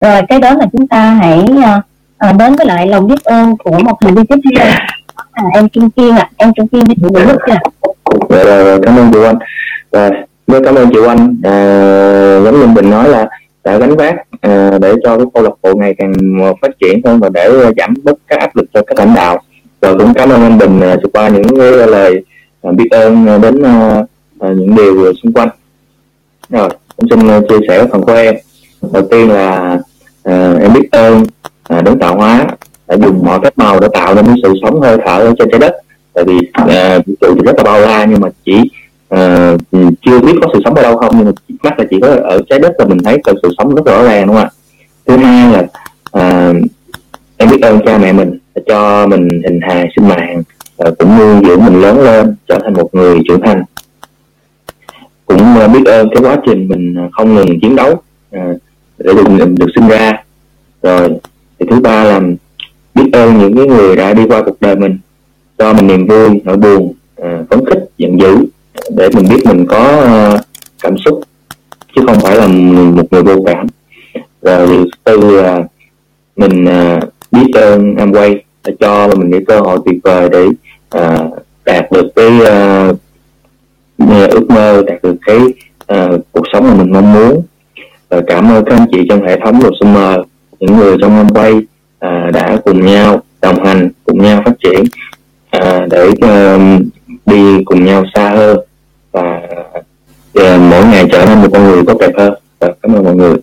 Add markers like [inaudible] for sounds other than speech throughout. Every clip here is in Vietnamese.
rồi cái đó là chúng ta hãy uh, đến với lại lòng biết ơn của một thành viên tiếp theo. À, em Trung Kiên ạ. À. em Trung Kiên đi thử được chưa dạ rồi cảm ơn chị Oanh. Rồi rất cảm ơn chị Oanh. À, giống như mình nói là đã gánh vác à, để cho cái câu lạc bộ ngày càng à, phát triển hơn và để giảm bớt các áp lực cho các lãnh đạo. Rồi cũng cảm ơn anh Bình à, qua những cái lời à, biết ơn à, đến à, à, những điều xung quanh. Rồi cũng xin uh, chia sẻ phần của em. Đầu tiên là à, em biết ơn à, đấng tạo hóa đã dùng mọi cách màu để tạo nên sự sống hơi thở ở trên trái đất. Tại vì à, vũ trụ thì rất là bao la nhưng mà chỉ à, chưa biết có sự sống ở đâu không nhưng mà mắt là chỉ có ở trái đất là mình thấy sự sống rất rõ ràng đúng không ạ? Thứ hai là à, em biết ơn cha mẹ mình đã cho mình hình hài sinh mạng và cũng nuôi dưỡng mình lớn lên trở thành một người trưởng thành. Cũng uh, biết ơn cái quá trình mình không ngừng chiến đấu uh, để được, được sinh ra. Rồi thì thứ ba là biết ơn những cái người đã đi qua cuộc đời mình cho mình niềm vui nỗi buồn à, phấn khích giận dữ để mình biết mình có uh, cảm xúc chứ không phải là một người vô cảm. Rồi thứ tư là mình uh, biết ơn Amway đã cho mình cái cơ hội tuyệt vời để uh, đạt được cái uh, ước mơ đạt được cái uh, cuộc sống mà mình mong muốn và cảm ơn các anh chị trong hệ thống luật summer những người trong năm quay à, đã cùng nhau đồng hành cùng nhau phát triển à, để uh, đi cùng nhau xa hơn và uh, mỗi ngày trở nên một con người tốt đẹp hơn. Và cảm ơn mọi người.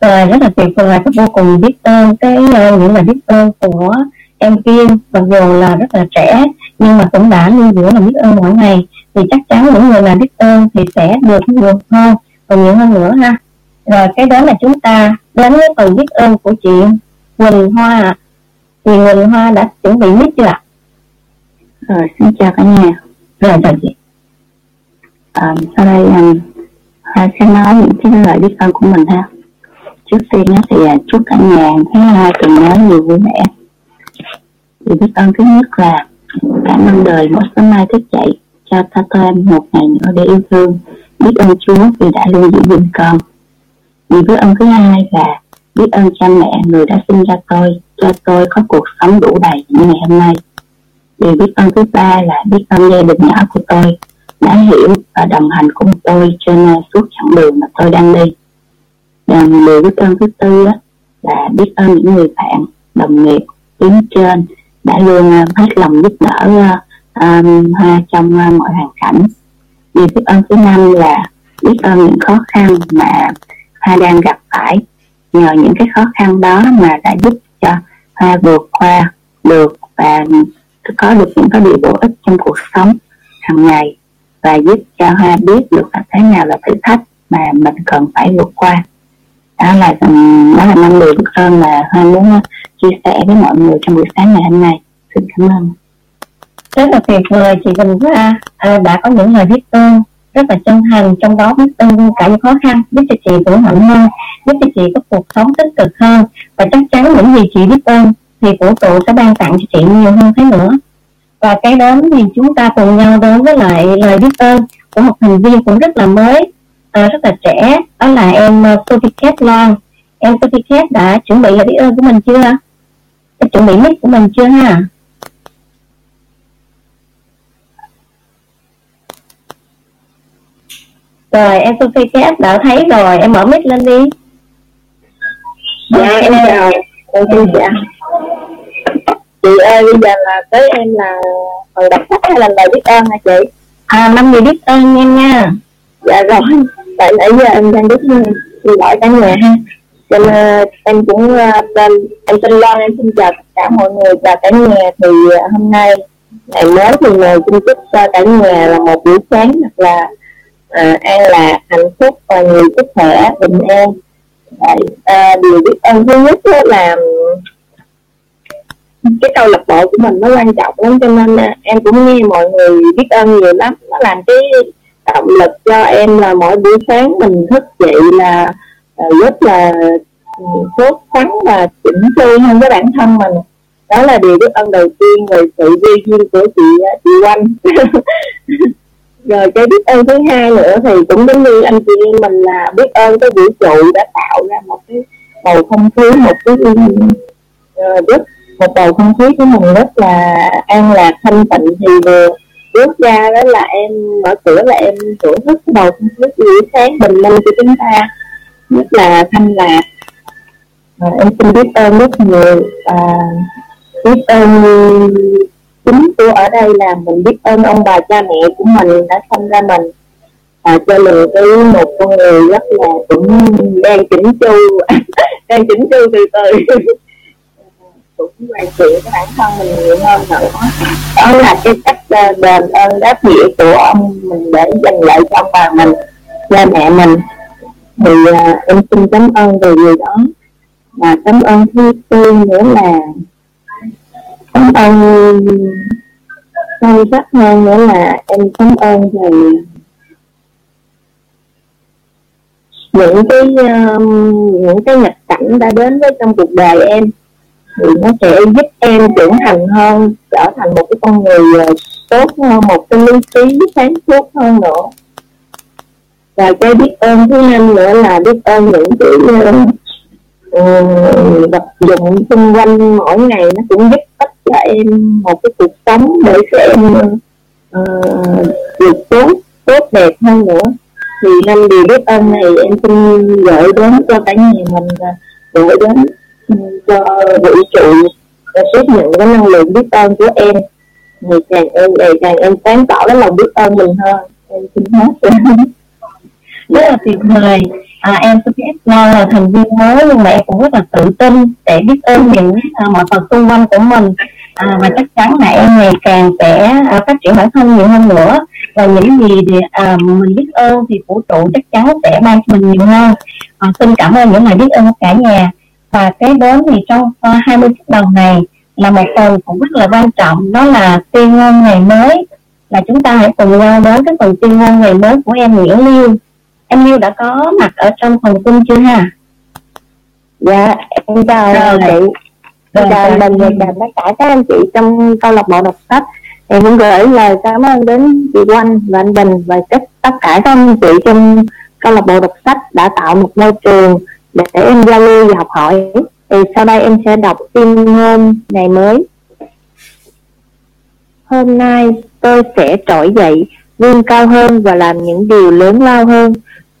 Rồi rất là tuyệt vời và vô cùng biết ơn cái ờ, những lời biết ơn của em Kim mặc dù là rất là trẻ nhưng mà cũng đã nuôi dưỡng là biết ơn mỗi ngày thì chắc chắn những người làm biết ơn thì sẽ được nhiều hơn và nhiều hơn nữa ha. Rồi cái đó là chúng ta đến với phần biết ơn của chị Quỳnh Hoa ạ. Thì Quỳnh Hoa đã chuẩn bị mic chưa ạ? Rồi xin chào cả nhà. Rồi chào chị. À, sau đây um, Hoa sẽ nói những cái lời biết ơn của mình ha. Trước tiên thì à, chúc cả nhà tháng hai tuần mới nhiều vui vẻ. Thì biết ơn thứ nhất là cảm ơn đời mỗi sớm mai thức dậy cho các con một ngày nữa để yêu thương. Biết ơn Chúa vì đã luôn giữ gìn con. Vì với ơn thứ hai là biết ơn cha mẹ người đã sinh ra tôi, cho tôi có cuộc sống đủ đầy như ngày hôm nay. Điều biết ơn thứ ba là biết ơn gia đình nhỏ của tôi đã hiểu và đồng hành cùng tôi trên suốt chặng đường mà tôi đang đi. Và điều biết ơn thứ tư đó là biết ơn những người bạn, đồng nghiệp, tuyến trên đã luôn à, hết lòng giúp đỡ à, um, Hoa à, trong uh, mọi hoàn cảnh. Điều biết ơn thứ năm là biết ơn những khó khăn mà Hoa đang gặp phải. Nhờ những cái khó khăn đó mà đã giúp cho Hoa vượt qua được và có được những cái điều bổ ích trong cuộc sống hàng ngày và giúp cho Hoa biết được là thế nào là thử thách mà mình cần phải vượt qua. Đó là ừ, đó là năm điều biết ơn mà Hoa muốn à, chia sẻ với mọi người trong buổi sáng ngày hôm nay. Xin cảm ơn rất là tuyệt vời chị Bình Hoa à, đã có những lời biết ơn rất là chân thành trong đó biết ơn cả những khó khăn giúp cho chị vững mạnh hơn giúp cho chị có cuộc sống tích cực hơn. Và chắc chắn những gì chị biết ơn thì vũ trụ sẽ ban tặng cho chị nhiều hơn thế nữa. Và cái đó thì chúng ta cùng nhau đến với lại lời biết ơn của một thành viên cũng rất là mới à, rất là trẻ. Đó là em ờ, Sophie Kate Loan. Em Sophie Kate đã chuẩn bị lời biết ơn của mình chưa? Đã chuẩn bị mic của mình chưa ha? Rồi em Sophie Kate đã thấy rồi em mở mic lên đi. Dạ em chào. cô chị dạ chị ơi bây giờ là tới em là phần đọc sách hay là lời biết ơn hả chị? À năm người biết ơn em nha. Dạ rồi. Tại nãy giờ em đang biết xin lỗi cả nhà ha. Cho nên em cũng tên em tên Loan em xin chào tất cả mọi người chào cả nhà. Thì à, hôm nay ngày mới thì mời xin chúc cho cả nhà là một buổi sáng thật là à, an lạc hạnh phúc và nhiều sức khỏe bình an. Dạ, à, điều biết ơn thứ nhất đó là cái câu lạc bộ của mình nó quan trọng lắm cho nên à, em cũng nghe mọi người biết ơn nhiều lắm. Nó làm cái động lực cho em là mỗi buổi sáng mình thức dậy là à, rất là ừ, sốt sắng và chỉnh chu hơn với bản thân mình. Đó là điều biết ơn đầu tiên về sự vô duyên của chị à, chị Oanh. [laughs] rồi cái biết ơn thứ hai nữa thì cũng giống như anh chị em mình là biết ơn cái vũ trụ đã tạo ra một cái bầu không khí một cái rất một bầu không khí của mình rất là an lạc thanh tịnh thì vừa bước ra đó là em mở cửa là em thưởng thức cái bầu không khí buổi sáng bình minh của chúng ta rất là thanh lạc. À, em xin biết ơn rất nhiều à, biết ơn chính tôi ở đây là mình biết ơn ông bà cha mẹ của mình đã sinh ra mình. À, cho mình cái một con người rất là cũng đang chỉnh chu [laughs] đang chỉnh chu từ từ. [laughs] Cũng hoàn thiện cái bản thân mình nhiều hơn nữa. Đó là cái cách à, đền ơn đáp nghĩa của ông mình để dành lại cho ông bà mình cha mẹ mình. Thì uh, em xin cảm ơn về điều đó. Và cảm ơn thứ tư nữa là cảm ơn. Sâu sắc hơn nữa là em cảm ơn về những cái um, những cái nghịch cảnh đã đến với trong cuộc đời em. Thì nó sẽ giúp em trưởng thành hơn trở thành một cái con người ờ, tốt hơn một cái lý trí sáng suốt hơn nữa. Và cái biết ơn thứ năm nữa là biết ơn những cái uh, vật dụng xung quanh mỗi ngày nó cũng giúp cách cho em một cái cuộc sống để cho em uh, được tốt tốt đẹp hơn nữa. Thì năm điều biết ơn này em xin gửi đến cho cả nhà mình và gửi đến ừ, cho vũ trụ và tiếp nhận cái năng lượng biết ơn của em. Ngày càng em ngày càng em sáng tỏ cái lòng biết ơn mình hơn. Em xin hết. [laughs] Rất là tuyệt vời à, em sẽ biết lo là thành viên mới nhưng mà em cũng rất là tự tin để biết ơn những à, mọi phần xung quanh của mình. À, và chắc chắn là em ngày càng sẽ à, phát triển bản thân nhiều hơn nữa. Và những gì thì, à, mình biết ơn thì vũ trụ chắc chắn sẽ ban cho mình nhiều hơn. À, xin cảm ơn những lời biết ơn của cả nhà. Và cái đến thì trong à, uh, 20 phút đầu này là một phần cũng rất là quan trọng đó là tuyên ngôn ngày mới. Là chúng ta hãy cùng nhau đến cái phần tuyên ngôn ngày mới của em Nguyễn Liêu em Liêu đã có mặt ở trong phần tin chưa ha? Dạ em chào chị. Chào mình và chào tất cả các anh chị trong câu lạc bộ đọc sách. Em cũng gửi lời cảm ơn đến chị Oanh và anh Bình và tất tất cả các anh chị trong câu lạc bộ đọc sách đã tạo một môi trường để em giao lưu và học hỏi. Thì sau đây em sẽ đọc tin ngôn ngày mới. Hôm nay tôi sẽ trỗi dậy vươn cao hơn và làm những điều lớn lao hơn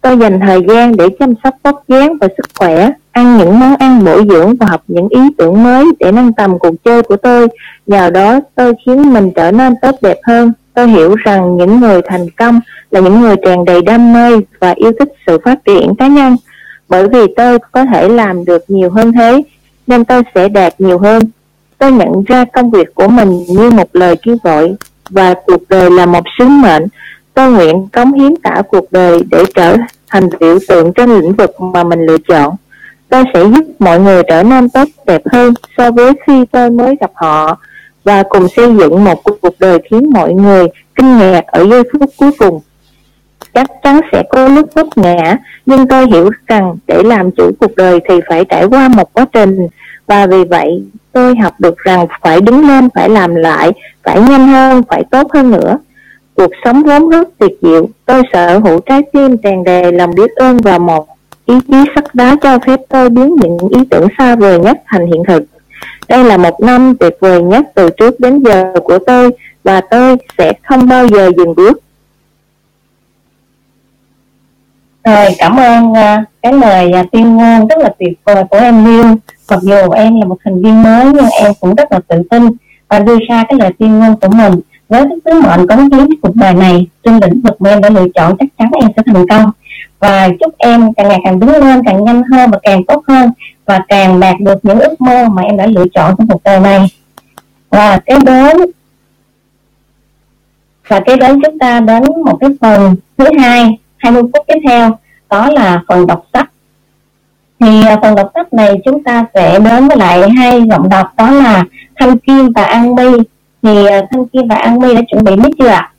Tôi dành thời gian để chăm sóc vóc dáng và sức khỏe, ăn những món ăn bổ dưỡng và học những ý tưởng mới để nâng tầm cuộc chơi của tôi. Nhờ đó tôi khiến mình trở nên tốt đẹp hơn. Tôi hiểu rằng những người thành công là những người tràn đầy đam mê và yêu thích sự phát triển cá nhân. Bởi vì tôi có thể làm được nhiều hơn thế nên tôi sẽ đạt nhiều hơn. Tôi nhận ra công việc của mình như một lời kêu gọi và cuộc đời là một sứ mệnh. Tôi nguyện cống hiến cả cuộc đời để trở thành biểu tượng trên lĩnh vực mà mình lựa chọn. Tôi sẽ giúp mọi người trở nên tốt đẹp hơn so với khi tôi mới gặp họ và cùng xây dựng một cuộc đời khiến mọi người kinh ngạc ở giây phút cuối cùng chắc chắn sẽ có lúc vấp ngã, nhưng tôi hiểu rằng để làm chủ cuộc đời thì phải trải qua một quá trình và vì vậy tôi học được rằng phải đứng lên, phải làm lại, phải nhanh hơn, phải tốt hơn nữa cuộc sống vốn rất tuyệt diệu tôi sở hữu trái tim tràn đầy lòng biết ơn và một ý chí sắt đá cho phép tôi biến những ý tưởng xa vời nhất thành hiện thực. Đây là một năm tuyệt vời nhất từ trước đến giờ của tôi và tôi sẽ không bao giờ dừng bước. Rồi, cảm ơn uh, cái lời uh, tuyên ngôn rất là tuyệt vời của em Liêu. Mặc dù em là một thành viên mới nhưng em cũng rất là tự tin và đưa ra cái lời tuyên ngôn của mình với cái sứ mệnh cống hiến cuộc đời này, trên lĩnh vực mà em đã lựa chọn, chắc chắn em sẽ thành công. Và chúc em càng ngày càng đứng lên, càng nhanh hơn và càng tốt hơn và càng đạt được những ước mơ mà em đã lựa chọn trong cuộc đời này. Và kế đến và kế đến chúng ta đến một cái phần thứ hai 20 phút tiếp theo, đó là phần đọc sách. Thì à, phần đọc sách này chúng ta sẽ đến với lại hai giọng đọc, đó là Thanh Kim và An My thì à, Thanh Kim và An My đã chuẩn bị mic chưa ạ?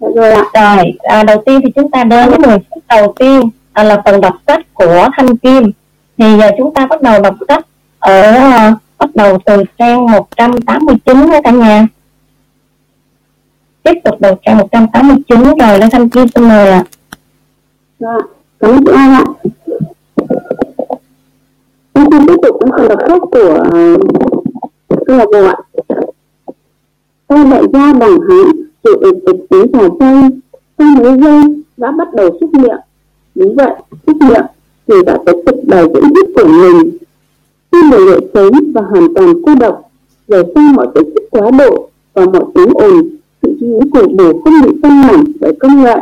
Rồi ạ. Rồi, à, đầu tiên thì chúng ta đến với 10 phút đầu tiên à, là phần đọc sách của Thanh Kim thì giờ chúng ta bắt đầu đọc sách ở uh, bắt đầu từ trang 189 đó cả nhà tiếp tục đầu trang 189 rồi lên Thanh Kim xin mời ạ. Dạ, cảm ơn chị An ạ. Em xin tiếp tục với phần đọc sách của câu lạc bộ ạ. Tôi đại ra bằng hán, chịu ụt ụt tí trà chay, sau mấy giây đã bắt đầu xúc miệng. Đúng vậy, xúc miệng thì đã tiếp tục bài diễn thuyết của mình. Khi người lệ sớm và hoàn toàn cô độc, rồi sau mọi tổ chức quá độ và mọi tiếng ồn, sự chú ý của bồ không bị phân mảnh bởi công nghệ.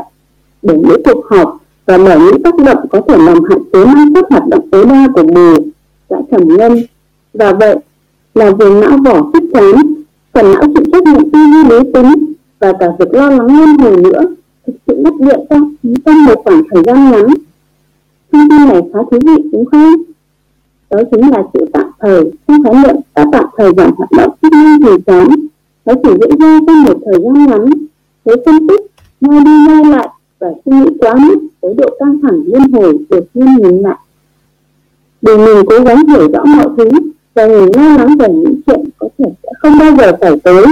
Để những cuộc họp và bởi những tác động có thể làm hạn chế năng suất hoạt động tối đa của bồ đã trầm ngâm và vậy là vùng não vỏ phát chán phần não chịu một tư duy lý tính và cả việc lo lắng luân hồi nữa, thực sự bắt điện trong trong một khoảng thời gian ngắn. Thông tin này khá thú vị, đúng không? Đó chính là sự tạm thời trong khái niệm ta tạm thời giảm hoạt động chức năng thời chán nó chỉ diễn ra trong một thời gian ngắn, với phân tích ngay đi ngay lại và suy nghĩ quá mức với độ căng thẳng liên hồi được nhiên nhìn lại. Để mình cố gắng hiểu rõ mọi thứ và mình lo lắng về những chuyện có thể sẽ không bao giờ xảy tới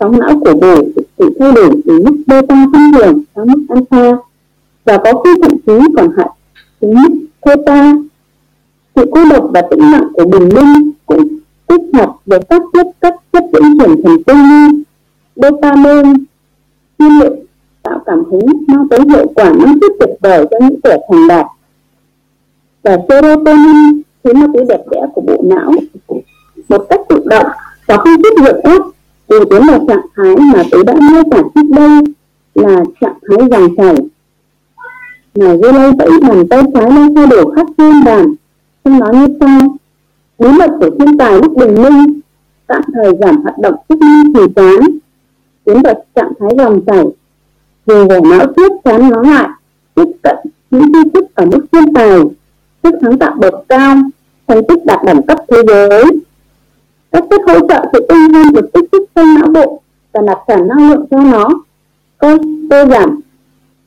sóng não của bồ bị thay đổi từ mức beta thông thường sang mức alpha. Và có khi thậm chí còn hại đến mức theta. Sự cô độc và tĩnh lặng của bình minh cũng kích hoạt với các chất các chất dẫn chuyển thần kinh như dopamine nhiên liệu tạo cảm hứng mang tới hiệu quả năng suất tuyệt vời cho những kẻ thành đạt. Và serotonin, thứ ma túy đẹp đẽ của bộ não, một cách tự động và không chút lượng ép từ tiến một trạng thái mà tôi đã mô tả trước đây là trạng thái dòng. Chảy ngài Vô lây vẫy bàn tay trái lên thay đổi khắp thiên bàn không nói như sau. Bí mật của thiên tài lúc bình minh, tạm thời giảm hoạt động chức năng trì chán tiến vào trạng thái dòng chảy dùng vỏ não tiếp chán nó lại, tiếp cận những tri thức ở mức thiên tài, sức sáng tạo bậc cao, thành tích đạt đẳng cấp thế giới các chất hỗ trợ sự tinh hơn được kích thích trong não bộ và nạp sản năng lượng cho nó. Cơ cơ giảm.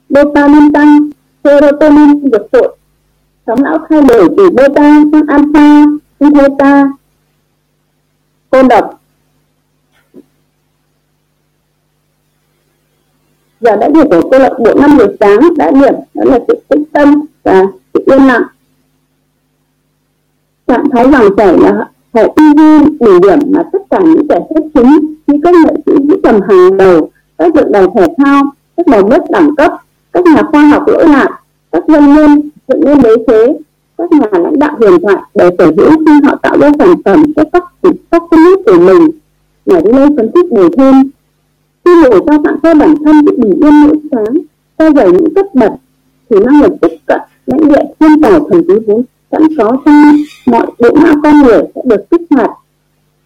Dopamine tăng. Serotonin vượt trội. Sóng não thay đổi từ beta sang alpha sang theta. Côn độc giờ đã điểm của câu lạc bộ năm giờ sáng đã điểm. Đó là sự tĩnh tâm và sự yên lặng. Trạng thái dòng chảy là hệ tư duy đỉnh điểm mà tất cả những kẻ xuất chính như các nghệ sĩ vĩ tầm hàng đầu, các vận động thể thao, các đầu bếp đẳng cấp, các nhà khoa học lỗi lạc, các doanh nhân, dựng nên đế chế, các nhà lãnh đạo huyền thoại để sở hữu khi họ tạo ra sản phẩm cho các các công nghiệp của mình. Mà đi lên phân tích bổ thêm. Khi người ta tặng cho bản thân bị bình yên mỗi sáng ta dày những cấp bậc thì năng lực tiếp cận, lãnh địa thiên tài thần tí vốn sẵn có trong mọi bộ não con người sẽ được kích hoạt.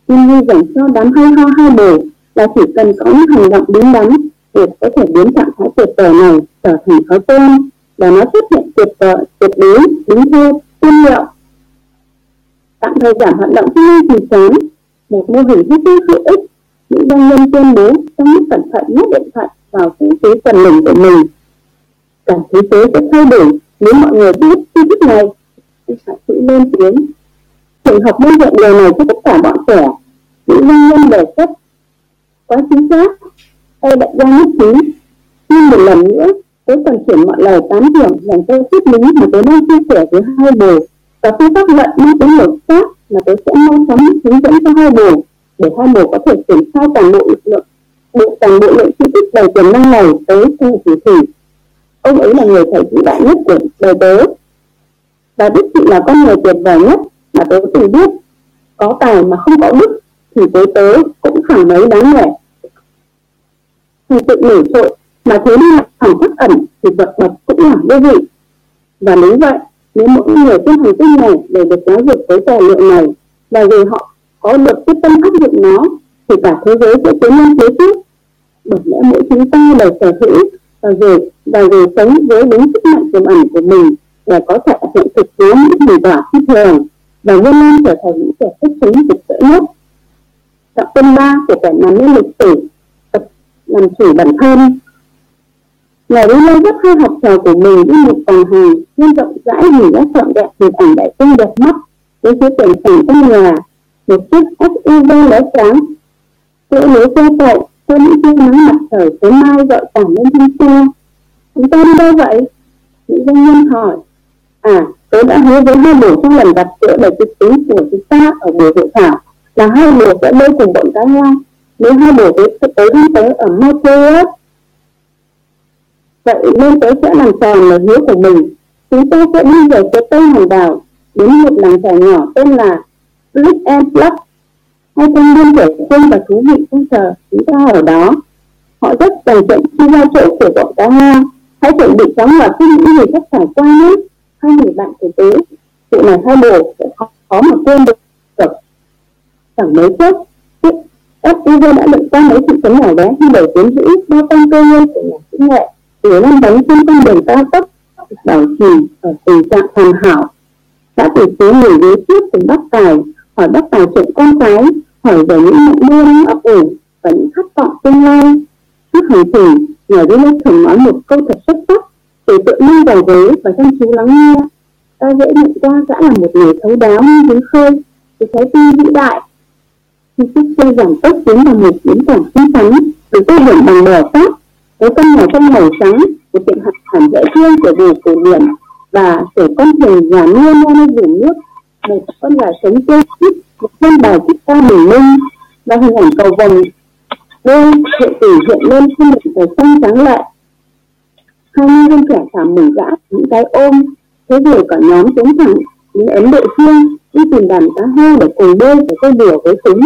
Nhưng nhiên dành cho đám hay ho hai bồ là chỉ cần có những hành động đúng đắn để có thể biến trạng thái tuyệt vời này trở thành thói quen và nó xuất hiện tuyệt vời, tuyệt đối, đúng theo tiên liệu tạm thời giảm hoạt động chức năng trì chán một mô hình hết sức hữu ích. Những doanh nhân tuyên bố trong lúc cẩn thận nhét điện thoại vào vũ khí quần mình của mình. Cả thế giới sẽ thay đổi nếu mọi người biết chi tiết này thì phải tự lên tiếng. Trường học nhân nhận điều này cho tất cả bọn trẻ những doanh nhân đề xuất, quá chính xác tôi đã ra nhất trí. Nhưng một lần nữa, tôi cần chuyển mọi lời tán thưởng dành cho thuyết lý mà tôi đang chia sẻ với hai bồ và phương pháp luận mang tính lột xác mà tôi sẽ mau chóng hướng dẫn cho hai bồ để hai bồ có thể triển khai toàn bộ lực lượng, bộ toàn bộ lượng chi tiết đầy tiềm năng này tới khu chỉ thủy ông ấy là người thầy vĩ đại nhất của đời tớ và đức chị là con người tuyệt vời nhất mà tớ từng biết, có tài mà không có đức, thì với tớ cũng chẳng mấy đáng nể thì tự nổi trội mà thế nên thẳng thất ẩn thì vật bậc cũng là vô vị. Và nếu vậy, nếu mỗi người tiến hành tinh này để được giáo dục với tài liệu này, và vì họ có được quyết tâm áp dụng nó, thì cả thế giới sẽ tiến lên phía trước. Bởi lẽ mỗi chúng ta đều sở hữu và rồi và rồi sống với đúng sức mạnh tiềm ẩn của mình để có thể hiện thực hóa những thành quả phi thường, và vươn lên trở thành những kẻ xuất chúng rực rỡ nhất. Trọng tâm ba của kẻ nằm lên lịch sử, tập làm chủ bản thân. Ngài đi lên rất hai học trò của mình đi một vòng hàng nên rộng rãi nhìn các trọn đẹp hình ảnh đại tinh đẹp mắt với phía tiền cảnh trong nhà, một chiếc SUV lóe sáng. Chỗ lối xe chạy cho những tia nắng mặt trời sớm mai dọi tảng lên thân xe. Chúng ta đi đâu vậy? Nữ doanh nhân hỏi à tôi đã hứa với hai bồ trong lần gặp gỡ để trực tính của chúng ta ở buổi hội thảo là hai bồ sẽ đi cùng bọn cá heo nếu hai bồ tới tới đến tới ở moscow vậy nên tôi sẽ làm tròn lời hứa của mình. Chúng tôi sẽ đi về phía tây hàng đảo, đến một làng trài nhỏ tên là Flip and Flop hai thanh niên trẻ quân và thú vị không chờ chúng ta ở đó. Họ rất cần trận khi ra chỗ của bọn cá hoa hãy chuẩn bị chóng và suy nghĩ gì sắp trải qua nhé hai người bạn của tớ. Chuyện này hai bộ sẽ khó, khó mà quên được. Chẳng mấy chốc FPV đã được qua mấy thị trấn nhỏ bé khi đầu tiến dữ bao quanh cơ nhân của nhà sĩ nghệ. Từ năm bánh trên con đường cao tốc bảo trì ở tình trạng hoàn hảo. Đã từ chối người ghế trước cùng bác tài hỏi bác tài chuyện con cái hỏi về những mộng mơ đang ấp ủ và những khát vọng tương lai. Trước hành trình nhà đi lớp thường nói một câu thật xuất sắc để tự nâng vào ghế và chăm chú lắng nghe. Ta dễ nhận ra gã là một người thấu đáo như dưới khơi. Với trái tim vĩ đại. Khi chiếc xe giảm tốc tiến vào một biến cảng xinh xắn được tô điểm bằng bờ sát với căn nhà trong màu trắng, một tiệm hạt hẳn dễ thương của vùng cổ điển. Và để con thuyền nhà mưa mưa nơi biển nước. Một con gà sống tươi chít một con bà chít cao bình minh và hình ảnh cầu vồng. Đôi hệ tử hiện lên trên một trời xanh trắng lại hai nhân viên trẻ cảm mừng dã những cái ôm, thế rồi cả nhóm chống thẳng, những ấn độ phương đi tìm đàn cá heo để cùng bơi và câu đùa với chúng.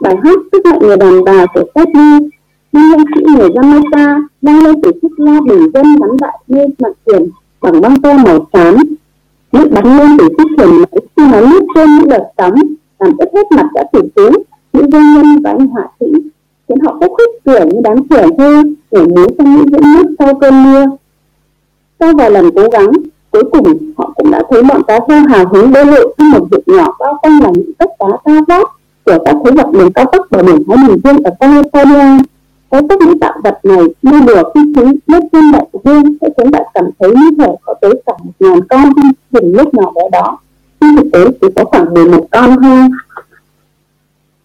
Bài hát sức mạnh người đàn bà của Sadie nhưng nhân sĩ người Jamaica đang lên từ chiếc la bình dân bắn đại lên mặt thuyền bằng băng tơ màu xám. Nước bắn lên từ chiếc thuyền máy khi nó lướt trên những đợt sóng, làm ướt hết mặt đã tử phú những doanh nhân và anh họa sĩ. Khiến họ khúc khích cười như đám trẻ thơ để múa trong những diễn nước sau cơn mưa sau vài lần cố gắng, cuối cùng họ cũng đã thấy bọn cá heo hào hứng bơi lội trong một vực nhỏ bao quanh là những tất cá cao vót của các thế vật đường cao tốc và đường Thái Bình Dương ở California. Cái tốc những tạo vật này như đùa khi chúng lướt trên đại dương sẽ khiến bạn cảm thấy như thể có tới cả một ngàn con trong rừng nước nhỏ bé đó. Nhưng thực tế chỉ có khoảng 11 con thôi.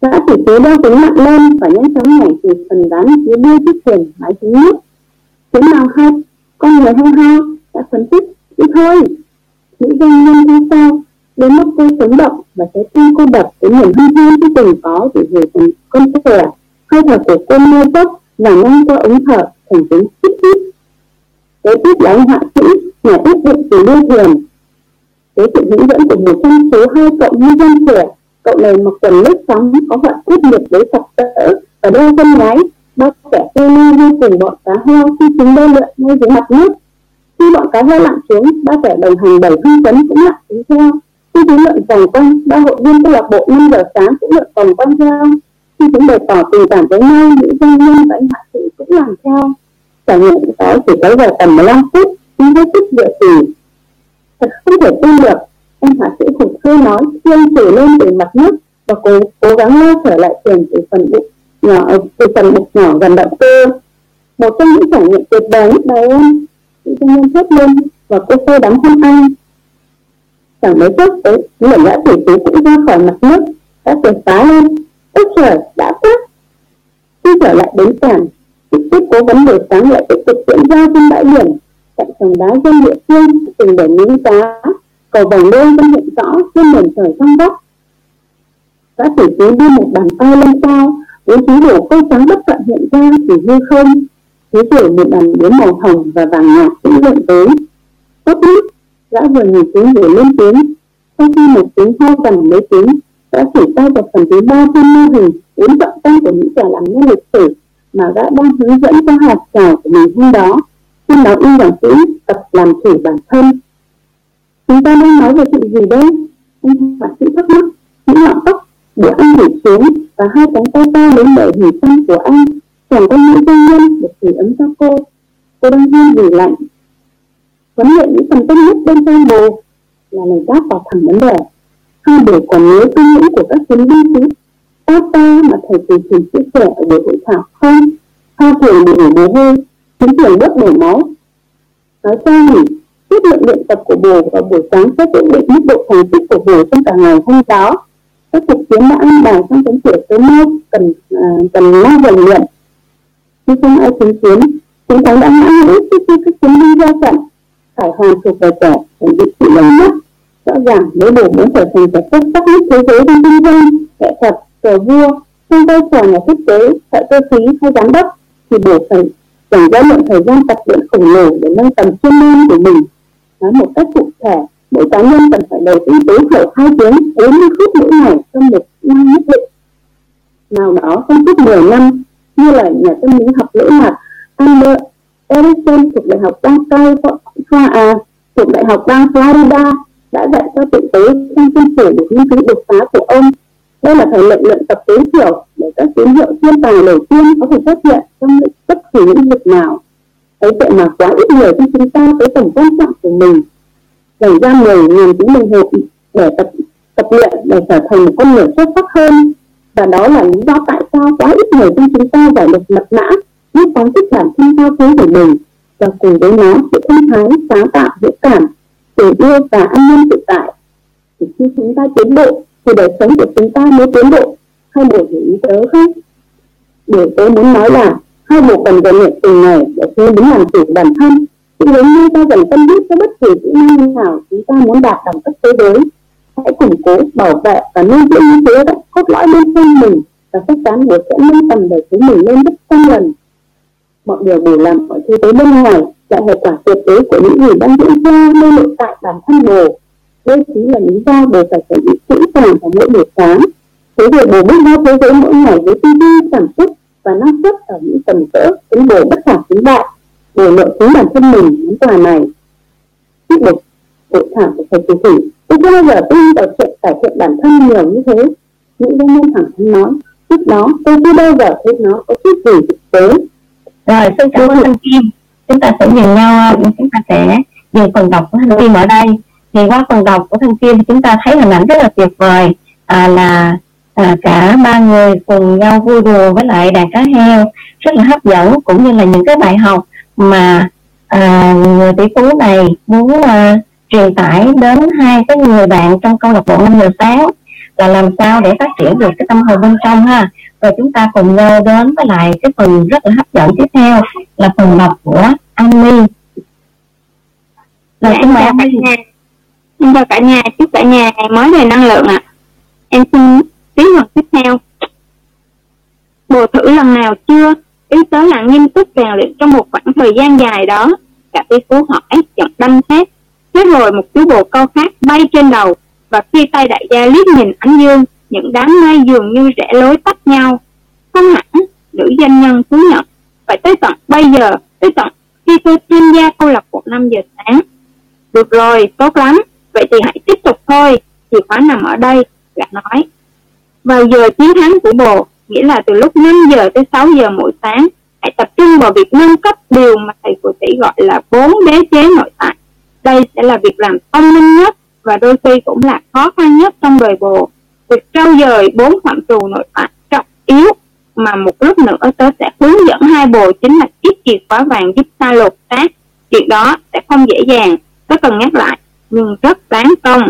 Đã chỉ tế đeo tính nặng lên và nhanh chóng nhảy từ phần đáy phía đuôi chiếc thuyền máy xuống nước. Chúng mang hai con người hăng hao đã phấn tích, đi thôi. Những doanh nhân như sao, đến mức cô sống động và trái tim cô đập với niềm hân hoan chưa từng có từ hồi còn con trẻ hơi thở của cô mơ tốc và ngang qua ống thở thành tiếng xích xích. Kế tiếp là ông họa sĩ, nhà tiết định từ lưu thuyền với sự hướng dẫn của một trong số hai cậu nhân dân trẻ, cậu này mặc quần lướt sóng có họa tiết liệt với sặc sỡ và đôi chân gái bác kẻ tê la đi cùng bọn cá heo khi chúng bơi lượn ngay dưới mặt nước. Khi bọn cá heo lặn xuống ba kẻ đồng hành bảy hương tấn cũng lặn xuống theo khi chúng lượn vòng quanh ba hội viên câu lạc bộ năm giờ sáng cũng lượn vòng quanh theo khi chúng bày tỏ tình cảm với nhau những doanh nhân và anh hạ sĩ cũng làm theo. Trải nghiệm đó chỉ kéo dài tầm 15 phút, nhưng hết sức địa chỉ. Thật không thể tin được, anh hạ sĩ khủng khơi nói, kiên trì lên từ mặt nước và cố cố gắng leo trở lại thuyền từ phần bụng nhỏ ờ, từ phần mục nhỏ gần động cơ. Một trong những trải nghiệm tuyệt vời nhất đời em chị doanh nhân thốt lên và cô phơi đắm hôn anh chẳng mấy chốc tới những đã thủy tú cũng ra khỏi mặt nước, đã tuyệt phá lên. Ôi trời, đã quá. Khi trở lại đến cảng chị tiếp cố vấn buổi sáng lại tiếp tục diễn ra trên bãi biển, cạnh tầng đá dân địa phương, từng để miếng cá cầu vòng đôi vẫn hiện rõ trên nền trời trong vóc đã thủy tú đưa một bàn tay lên cao bố trí đổ câu trắng bất tận hiện ra chỉ hư không. Thế rồi một đàn biến màu hồng và vàng nhạt cũng hiện tới. Tốt nhất, gã vừa nhìn xuống vừa lên tiếng. Sau khi một tiếng hô gần mấy tiếng đã chỉ tay vào phần thứ ba trong mô hình đến trọng tâm của những kẻ làm nên lịch sử mà gã đang hướng dẫn cho hạt trào của mình hôm đó. Khi đó in bằng chữ tập làm chủ bản thân. Chúng ta đang nói về chuyện gì đây? Anh họa sĩ thắc mắc, những ngọn tóc Bữa anh rủ xuống và hai cánh tay to đến đợi hỉ xăm của anh. Chẳng có những doanh nhân được gửi ấm cho cô. Cô đang hy vì lạnh. Vấn đề những phần tốt nhất bên trong bồ là lời đáp vào thẳng vấn đề. Hai buổi còn nhớ tư nghĩ của các chiến binh chứ. Ta ta mà thầy từ trường chia sẻ ở buổi hội thảo không? Hoa thường bị đổ mồ hôi chính thường bớt đổ máu. Nói cho nhỉ chất lượng luyện tập của bồ vào buổi sáng sẽ quyết định mức độ thành tích của bồ trong cả ngày hôm đó các cuộc chiến đã ăn bài trong tấm tiểu tới mau cần à, cần mau rèn luyện. Khi không ai chứng kiến chúng ta đã ngã ngũ trước khi các chiến binh ra trận. Phải hoàn thuộc về kẻ phải bị sự lớn mất rõ ràng nếu đủ muốn trở thành kẻ xuất sắc nhất thế giới trong kinh doanh nghệ thuật cờ vua trong vai trò nhà thiết kế thợ cơ khí hay giám đốc thì buộc phải dành ra lượng thời gian tập luyện khổng lồ để nâng tầm chuyên môn của mình. Nói một cách cụ thể mỗi cá nhân cần phải đầu tư tối thiểu hai tiếng, bốn mươi phút mỗi ngày trong một năm nhất định. Nào đó không phút 10 năm, như là nhà tâm lý học lễ mặt Amber Erickson thuộc đại học bang California thuộc đại học bang Florida đã dạy cho tự tế trong chương trình được nghiên cứu đột phá của ông. Đây là thời lượng luyện tập tối thiểu để các tín hiệu thiên tài đầu tiên có thể xuất hiện trong bất kỳ lĩnh vực nào. Ấy vậy mà quá ít người trong chúng ta tới tầm quan trọng của mình dành ra 10 nghìn tiếng đồng hồ để tập tập luyện để trở thành một con người xuất sắc hơn. Và đó là lý do tại sao quá ít người trong chúng ta giải được mật mã, biết phóng thích bản thân cao quý của mình. Và cùng với nó, sự thông thái, sáng tạo, dũng cảm, tình yêu và an ninh tự tại. Thì khi chúng ta tiến bộ, thì đời sống của chúng ta mới tiến bộ. Hai bộ hiểu ý tớ không điều tớ muốn nói là hai bộ cần rèn luyện từng ngày để khi đứng làm chủ bản thân thì nếu như ta dành tâm huyết cho bất kỳ kỹ năng nào chúng ta muốn đạt đẳng cấp thế giới hãy củng cố, bảo vệ và nuôi dưỡng những thứ đã cốt lõi bên trong mình và chắc chắn điều sẽ nâng tầm đời sống mình lên gấp trăm lần. Mọi điều bù làm mọi thứ tới bên ngoài là hệ quả tuyệt đối của những gì đang diễn ra nơi nội tại bản thân bồ. Đây chính là lý do bồ phải chuẩn bị kỹ càng vào mỗi buổi sáng. Thế việc bồ bước ra thế giới mỗi ngày với tư duy, cảm xúc và năng suất ở những tầm cỡ tiến bồ bất khả chiến đại để lợi chính bản thân mình món quà này. Tiếp tục hội thảo của thầy chủ thủy tôi chưa bao giờ tin vào chuyện cải thiện bản thân nhiều như thế. Những doanh nhân thẳng thắn nói trước đó tôi chưa bao giờ thấy nó có chút gì thực tế. Rồi xin cảm ơn anh Kim. Chúng ta sẽ nhìn nhau à, chúng ta sẽ dừng phần đọc của thanh Kim ở đây. Thì qua phần đọc của thanh Kim chúng ta thấy hình ảnh rất là tuyệt vời. À, là à, cả ba người cùng nhau vui đùa với lại đàn cá heo. Rất là hấp dẫn cũng như là những cái bài học mà à, người tỷ phú này muốn à, truyền tải đến hai cái người bạn trong câu lạc bộ năm giờ sáng là làm sao để phát triển được cái tâm hồn bên trong ha. Rồi chúng ta cùng nhau đến với lại cái phần rất là hấp dẫn tiếp theo là phần đọc của Anh My. Rồi xin mời cả nhà. Xin chào cả nhà. Chúc cả nhà mới về năng lượng ạ. À. em xin tiếp phần tiếp theo. Bồ thử lần nào chưa ý tới là nghiêm túc rèn luyện trong một khoảng thời gian dài đó. Cả tỷ phú hỏi chọn đâm thét thế rồi một chú bồ câu khác bay trên đầu. Và khi tay đại gia liếc nhìn ánh dương, những đám mây dường như rẽ lối tách nhau. Không hẳn, nữ doanh nhân thú nhận phải tới tận bây giờ, tới tận khi tôi tham gia câu lạc bộ 5 giờ sáng. Được rồi, tốt lắm. Vậy thì hãy tiếp tục thôi. Chìa khóa nằm ở đây gã nói. Vào giờ chiến thắng của bồ nghĩa là từ lúc 5 giờ tới 6 giờ mỗi sáng, hãy tập trung vào việc nâng cấp điều mà thầy của tỷ gọi là bốn đế chế nội tại. Đây sẽ là việc làm thông minh nhất và đôi khi cũng là khó khăn nhất trong đời bồ. Việc trau dời bốn phạm trù nội tại trọng yếu mà một lúc nữa tớ sẽ hướng dẫn hai bồ chính là chiếc chìa khóa vàng giúp ta lột xác. Chuyện đó sẽ không dễ dàng, tớ cần nhắc lại, nhưng rất đáng công.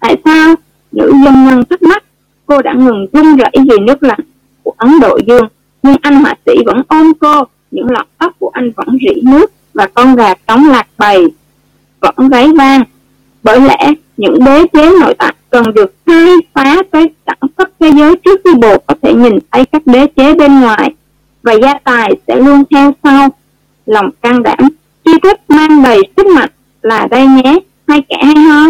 Tại sao nữ dân nhân thắc mắc? Cô đã ngừng run rẩy vì nước lạnh của ấn độ dương, nhưng anh họa sĩ vẫn ôm cô. Những lọn tóc của anh vẫn rỉ nước và con gà trống lạc bầy, vẫn gáy vang. Bởi lẽ, những đế chế nội tại cần được khai phá tới đẳng cấp thế giới trước khi bộ có thể nhìn thấy các đế chế bên ngoài. Và gia tài sẽ luôn theo sau. Lòng can đảm tri thức mang đầy sức mạnh là đây nhé, hai kẻ hay ho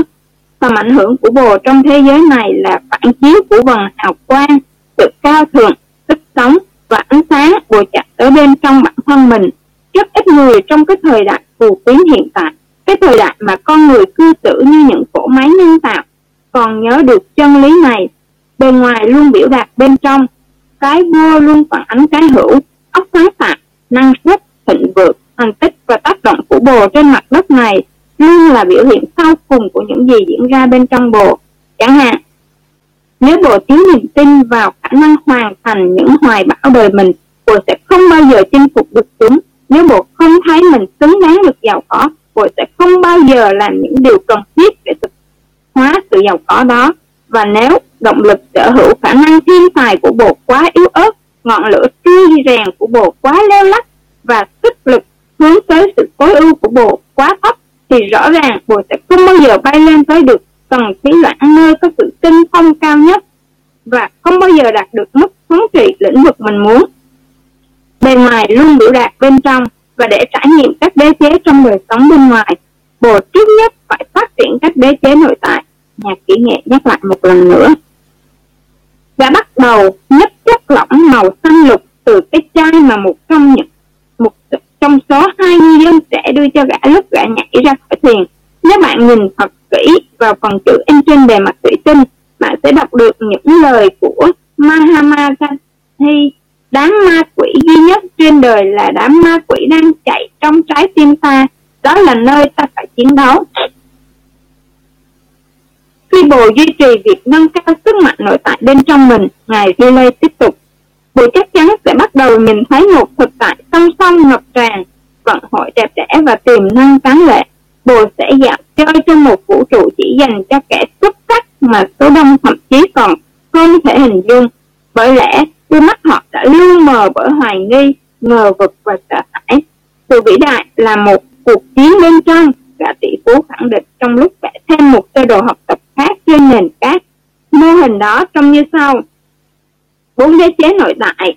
tầm ảnh hưởng của bồ trong thế giới này là phản chiếu của vần hào quang, sự cao thượng, sức sống và ánh sáng bồ chặt ở bên trong bản thân mình. Rất ít người trong cái thời đại phù phiến hiện tại, cái thời đại mà con người cư xử như những cỗ máy nhân tạo. Còn nhớ được chân lý này, bề ngoài luôn biểu đạt bên trong. Cái vua luôn phản ánh cái hữu óc sáng tạo năng suất, thịnh vượng, thành tích và tác động của bồ trên mặt đất này luôn là biểu hiện sau cùng của những gì diễn ra bên trong bộ. Chẳng hạn, nếu bộ thiếu niềm tin vào khả năng hoàn thành những hoài bão đời mình, bộ sẽ không bao giờ chinh phục được chúng. Nếu bộ không thấy mình xứng đáng được giàu có, bộ sẽ không bao giờ làm những điều cần thiết để thực hóa sự giàu có đó. Và nếu động lực sở hữu khả năng thiên tài của bộ quá yếu ớt, ngọn lửa tươi rèn của bộ quá leo lắc và sức lực hướng tới sự tối ưu của bộ quá thấp thì rõ ràng bồ sẽ không bao giờ bay lên tới được tầng khí loạn nơi có sự tinh thông cao nhất và không bao giờ đạt được mức thống trị lĩnh vực mình muốn. Bề ngoài luôn biểu đạt bên trong và để trải nghiệm các đế chế trong đời sống bên ngoài, bồ trước nhất phải phát triển các đế chế nội tại. Nhà kỹ nghệ nhắc lại một lần nữa. Và bắt đầu nhấp chất lỏng màu xanh lục từ cái chai mà một trong những một trong số hai ngư dân trẻ đưa cho gã lúc gã nhảy ra khỏi thuyền. Nếu bạn nhìn thật kỹ vào phần chữ in trên bề mặt thủy tinh, bạn sẽ đọc được những lời của Mahama Gandhi đám ma quỷ duy nhất trên đời là đám ma quỷ đang chạy trong trái tim ta. Đó là nơi ta phải chiến đấu. Khi bồ duy trì việc nâng cao sức mạnh nội tại bên trong mình ngài Riley tiếp tục bồ chắc chắn sẽ bắt đầu nhìn thấy một thực tại song song ngập tràn, vận hội đẹp đẽ và tiềm năng tráng lệ. Bồ sẽ dạo chơi trong một vũ trụ chỉ dành cho kẻ xuất sắc mà số đông thậm chí còn không thể hình dung. Bởi lẽ, đôi mắt họ đã lưu mờ bởi hoài nghi, ngờ vực và sợ hãi. Sự vĩ đại là một cuộc chiến bên trong, gã tỷ phú khẳng định trong lúc vẽ thêm một sơ đồ học tập khác trên nền cát. Mô hình đó trông như sau bốn đế chế nội tại.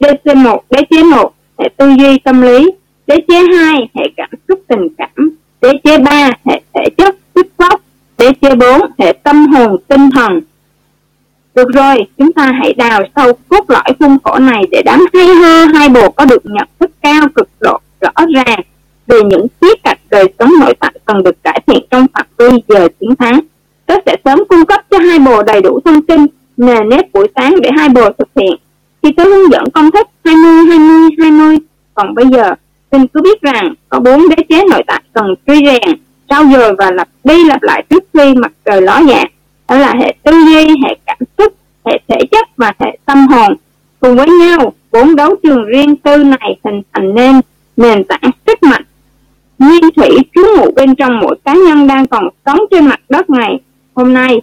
DC1 đế chế 1 hệ tư duy tâm lý. Đế chế 2 hệ cảm xúc tình cảm. Đế chế 3 hệ thể chất sức sóc đế chế 4 hệ tâm hồn tinh thần. Được rồi, chúng ta hãy đào sâu cốt lõi khuôn khổ này để đám hay ho hai bồ có được nhận thức cao cực độ rõ ràng về những khía cạnh đời sống nội tại cần được cải thiện trong phạm vi giờ chiến thắng. Tớ sẽ sớm cung cấp cho hai bồ đầy đủ thông tin, nề nếp buổi sáng để hai bồ thực hiện. Khi tôi hướng dẫn công thức 20, 20, 20, còn bây giờ, xin cứ biết rằng có bốn đế chế nội tại cần truy rèn, trao dồi và lặp đi lặp lại trước khi mặt trời ló dạng đó là hệ tư duy hệ cảm xúc hệ thể chất và hệ tâm hồn. Cùng với nhau bốn đấu trường riêng tư này hình thành nên nền tảng sức mạnh. Nguyên thủy trú ngụ bên trong mỗi cá nhân đang còn sống trên mặt đất này. Hôm nay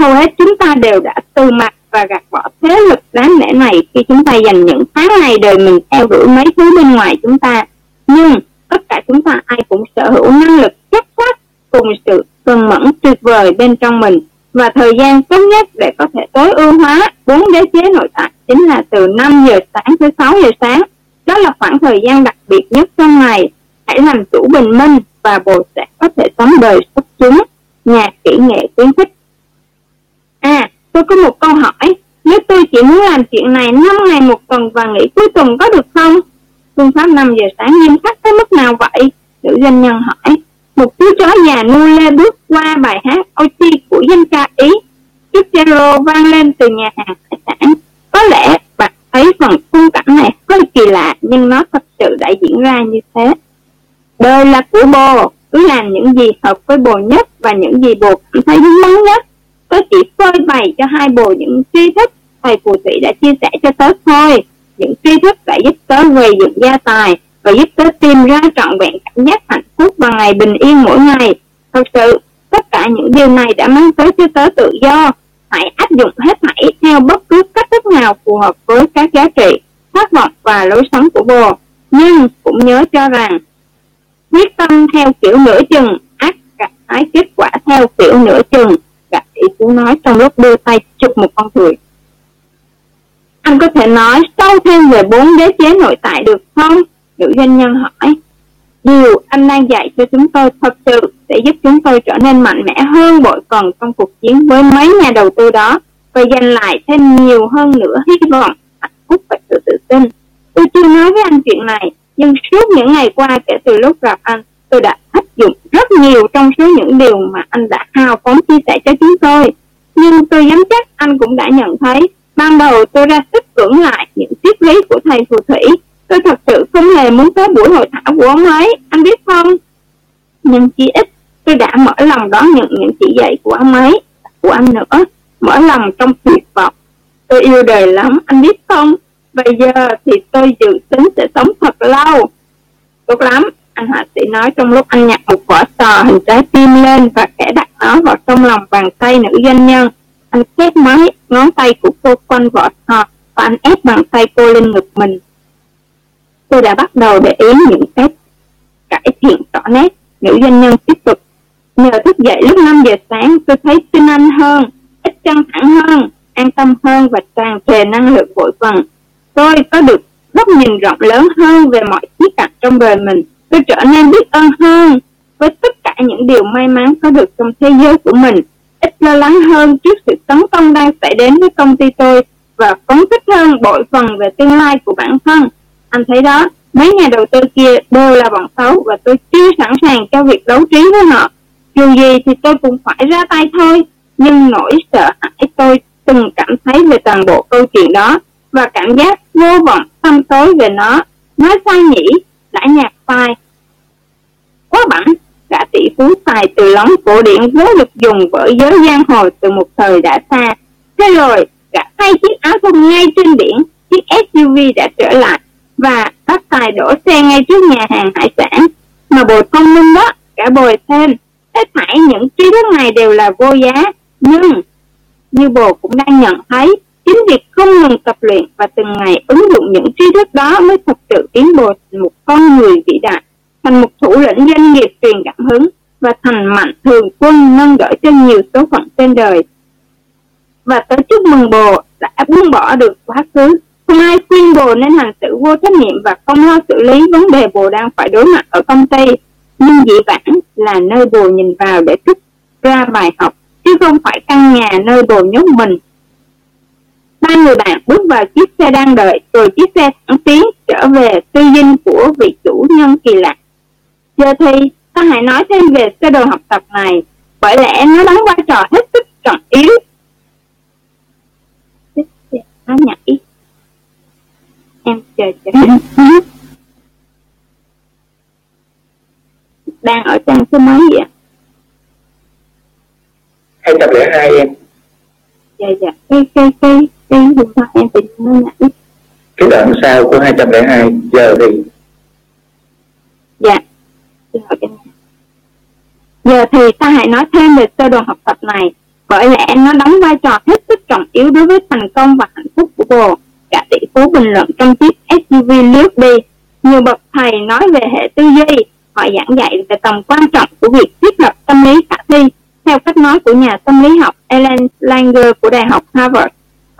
hầu hết chúng ta đều đã từ mặt và gạt bỏ thế lực đáng lẽ này khi chúng ta dành những tháng ngày đời mình theo đuổi mấy thứ bên ngoài chúng ta nhưng tất cả chúng ta ai cũng sở hữu năng lực chất phát cùng sự cần mẫn tuyệt vời bên trong mình và thời gian tốt nhất để có thể tối ưu hóa bốn đế chế nội tại chính là từ 5 giờ sáng tới 6 giờ sáng. Đó là khoảng thời gian đặc biệt nhất trong ngày. Hãy làm chủ bình minh và bồ sẽ có thể sống đời xuất chúng. Nhà kỹ nghệ khuyến khích. À, tôi có một câu hỏi. Nếu tôi chỉ muốn làm chuyện này 5 ngày một tuần và nghỉ cuối tuần có được không? Phương pháp 5 giờ sáng nghiêm khắc tới mức nào vậy? Nữ doanh nhân hỏi một chú chó già nuôi lê bước qua bài hát ôi của danh ca ý chiếc cello vang lên từ nhà hàng hải sản có lẽ bạn thấy phần khung cảnh này hơi kỳ lạ nhưng nó thật sự đã diễn ra như thế đời là của bồ cứ làm những gì hợp với bồ nhất và những gì bồ cảm thấy đúng đắn nhất tớ chỉ phơi bày cho hai bồ những tri thức thầy phù thủy đã chia sẻ cho tớ thôi những tri thức đã giúp tớ gây dựng gia tài và giúp tớ tìm ra trọn vẹn cảm giác hạnh phúc và ngày bình yên mỗi ngày. Thật sự, tất cả những điều này đã mang tới cho tớ tự do. Hãy áp dụng hết thảy theo bất cứ cách thức nào phù hợp với các giá trị, khát vọng và lối sống của bồ. Nhưng cũng nhớ cho rằng, quyết tâm theo kiểu nửa chừng, ác cái kết quả theo kiểu nửa chừng. Gã tỷ nói trong lúc đưa tay chụp một con người Anh có thể nói sâu thêm về bốn đế chế nội tại được không? Nữ doanh nhân hỏi, điều anh đang dạy cho chúng tôi thật sự sẽ giúp chúng tôi trở nên mạnh mẽ hơn bội phần trong cuộc chiến với mấy nhà đầu tư đó và giành lại thêm nhiều hơn nữa hy vọng, hạnh phúc và sự tự tin. Tôi chưa nói với anh chuyện này, nhưng suốt những ngày qua kể từ lúc gặp anh, tôi đã áp dụng rất nhiều trong số những điều mà anh đã hào phóng chia sẻ cho chúng tôi. Nhưng tôi dám chắc anh cũng đã nhận thấy, ban đầu tôi ra sức cưỡng lại những triết lý của thầy phù thủy. Tôi thật sự không hề muốn tới buổi hội thảo của ông ấy anh biết không? Nhưng chỉ ít tôi đã mở lòng đón nhận những chỉ dạy của ông ấy của anh nữa. Mở lòng trong tuyệt vọng. Tôi yêu đời lắm anh biết không? Bây giờ thì tôi dự tính sẽ sống thật lâu. Tốt lắm anh họa sĩ nói trong lúc anh nhặt một quả sò hình trái tim lên và kẻ đặt nó vào trong lòng bàn tay nữ doanh nhân, anh khép máy, ngón tay của cô quanh vỏ sò và anh ép bàn tay cô lên ngực mình. Tôi đã bắt đầu để ý những cách cải thiện rõ nét, nữ doanh nhân tiếp tục. Nhờ thức dậy lúc 5 giờ sáng, tôi thấy tin anh hơn, ít căng thẳng hơn, an tâm hơn và tràn trề năng lượng vội vàng. Tôi có được góc nhìn rộng lớn hơn về mọi khía cạnh trong đời mình tôi trở nên biết ơn hơn với tất cả những điều may mắn có được trong thế giới của mình. Ít lo lắng hơn trước sự tấn công đang xảy đến với công ty tôi và phấn khích hơn bội phần về tương lai của bản thân. Anh thấy đó, mấy nhà đầu tư kia đều là bọn xấu và tôi chưa sẵn sàng cho việc đấu trí với họ. Dù gì thì tôi cũng phải ra tay thôi, nhưng nỗi sợ hãi tôi từng cảm thấy về toàn bộ câu chuyện đó và cảm giác vô vọng, tâm tối về nó. Nói sai nhỉ? Đã nhạt phai. Quá bản gã tỷ phú tài từ lóng cổ điển vốn được dùng bởi giới giang hồ từ một thời đã xa. Thế rồi, gã thay chiếc áo thun ngay trên biển, chiếc SUV đã trở lại và bắt tài đổ xe ngay trước nhà hàng hải sản. Mà bồi thông minh đó cả bồi thêm tất thảy những trí thức này đều là vô giá. Nhưng, như bồ cũng đang nhận thấy chính việc không ngừng tập luyện và từng ngày ứng dụng những tri thức đó mới thực sự tiến bộ thành một con người vĩ đại, thành một thủ lĩnh doanh nghiệp truyền cảm hứng và thành mạnh thường quân nâng đỡ cho nhiều số phận trên đời. Và tới chúc mừng bồ đã buông bỏ được quá khứ. Không ai khuyên bồ nên hành xử vô trách nhiệm và không lo xử lý vấn đề bồ đang phải đối mặt ở công ty. Nhưng dị bản là nơi bồ nhìn vào để rút ra bài học, chứ không phải căn nhà nơi bồ nhốt mình ba người bạn bước vào chiếc xe đang đợi rồi chiếc xe thẳng tiến trở về tư dinh của vị chủ nhân kỳ lạ. Giờ thì ta hãy nói thêm về sơ đồ học tập này bởi lẽ nó đóng vai trò hết sức trọng yếu. Nó nhảy em chờ chờ đang ở trang số mấy vậy? 202 em. Dạ dạ. Cái cái cái cái điện thoại em bị nó nhảy cái đoạn sau của 202 giờ thì dạ. Giờ thì ta hãy nói thêm về sơ đồ học tập này. Bởi lẽ nó đóng vai trò hết sức trọng yếu đối với thành công và hạnh phúc của bồ. Cả tỷ phú bình luận trong chiếc SUV lướt đi. Nhiều bậc thầy nói về hệ tư duy. Họ giảng dạy về tầm quan trọng của việc thiết lập tâm lý khả thi. Theo cách nói của nhà tâm lý học Ellen Langer của Đại học Harvard.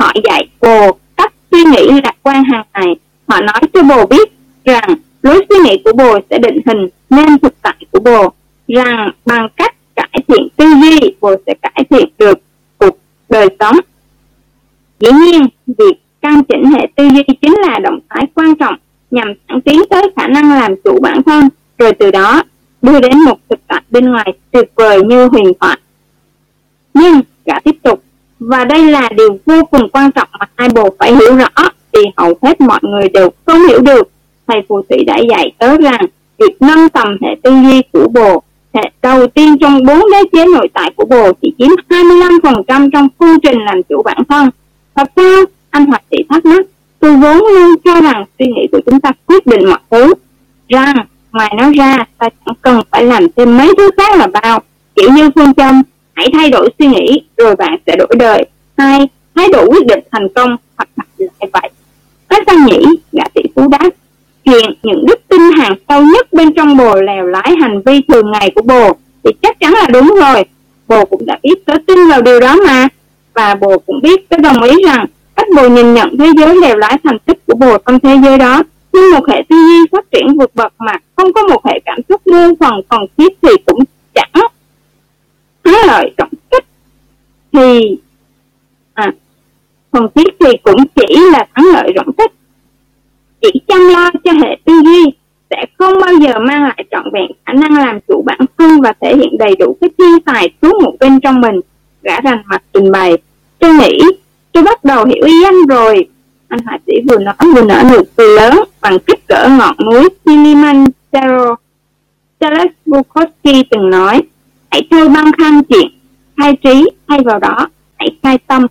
Họ dạy bồ cách suy nghĩ lạc quan hàng ngày. Họ nói cho bồ biết rằng lối suy nghĩ của bồ sẽ định hình nên thực tại của bồ. Rằng bằng cách cải thiện tư duy, bồ sẽ cải thiện được cuộc đời sống. Dĩ nhiên, việc căn chỉnh hệ tư duy chính là động thái quan trọng nhằm thẳng tiến tới khả năng làm chủ bản thân, rồi từ đó đưa đến một thực tại bên ngoài tuyệt vời như huyền thoại. Nhưng, cả tiếp tục, và đây là điều vô cùng quan trọng mà hai bồ phải hiểu rõ, vì hầu hết mọi người đều không hiểu được. Thầy phù thủy đã dạy tới rằng, việc nâng tầm hệ tư duy của bồ, hệ đầu tiên trong bốn đế chế nội tại của bồ chỉ chiếm 25% trong phương trình làm chủ bản thân. Thật sao? Anh hoạch thị thắc mắc. Tôi vốn luôn cho rằng suy nghĩ của chúng ta quyết định mọi thứ. Rằng Ngoài nó ra, ta chẳng cần phải làm thêm mấy thứ khác là bao. Kiểu như phương châm, hãy thay đổi suy nghĩ rồi bạn sẽ đổi đời. Hai, thái độ quyết định thành công hoặc đặt lại vậy. có sao nhỉ? Gã tỷ phú đáp. Chuyện những đức tin hàng sâu nhất bên trong bồ lèo lái hành vi thường ngày của bồ thì chắc chắn là đúng rồi. Bồ cũng đã biết tớ tin vào điều đó mà. Và bồ cũng biết tớ đồng ý rằng cách bồ nhìn nhận thế giới lèo lái thành tích của bồ trong thế giới đó nhưng một hệ tư duy phát triển vượt bậc mà không có một hệ cảm xúc muôn phần còn thiết thì cũng chẳng thắng lợi trọng kích thì à, phần thiết thì cũng chỉ là thắng lợi rộng kích. Chỉ chăm lo cho hệ tư duy sẽ không bao giờ mang lại trọn vẹn khả năng làm chủ bản thân và thể hiện đầy đủ cái thiên tài trú một bên trong mình. Gã rành mặt trình bày tôi nghĩ tôi bắt đầu hiểu ý anh rồi. Anh họa sĩ vừa nói vừa nở nụ cười lớn bằng kích cỡ ngọn núi Kilimanjaro. Charles Bukowski từng nói, hãy thôi băng khăn chuyện, khai trí thay vào đó, hãy khai tâm.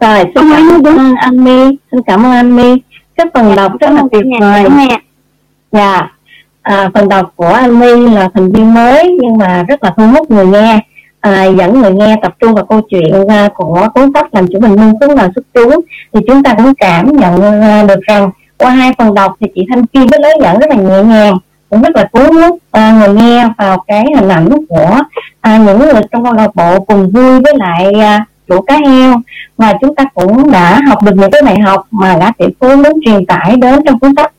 Rồi, xin cảm ơn anh My, xin cảm ơn anh My. Cái phần dạ, đọc rất là tuyệt vời. Dạ, à, phần đọc của anh My là thành viên mới nhưng mà rất là thu hút người nghe. À, dẫn người nghe tập trung vào câu chuyện à, của cuốn sách làm chủ bình minh xuống vào xuất trú thì chúng ta cũng cảm nhận à, được rằng qua hai phần đọc thì chị Thanh Kim với lối dẫn rất là nhẹ nhàng cũng rất là cuốn hút à, người nghe vào cái hình ảnh của à, những người trong câu lạc bộ cùng vui với lại à, chủ cá heo. Và chúng ta cũng đã học được những cái bài học mà đã tiểu phú muốn truyền tải đến trong cuốn sách.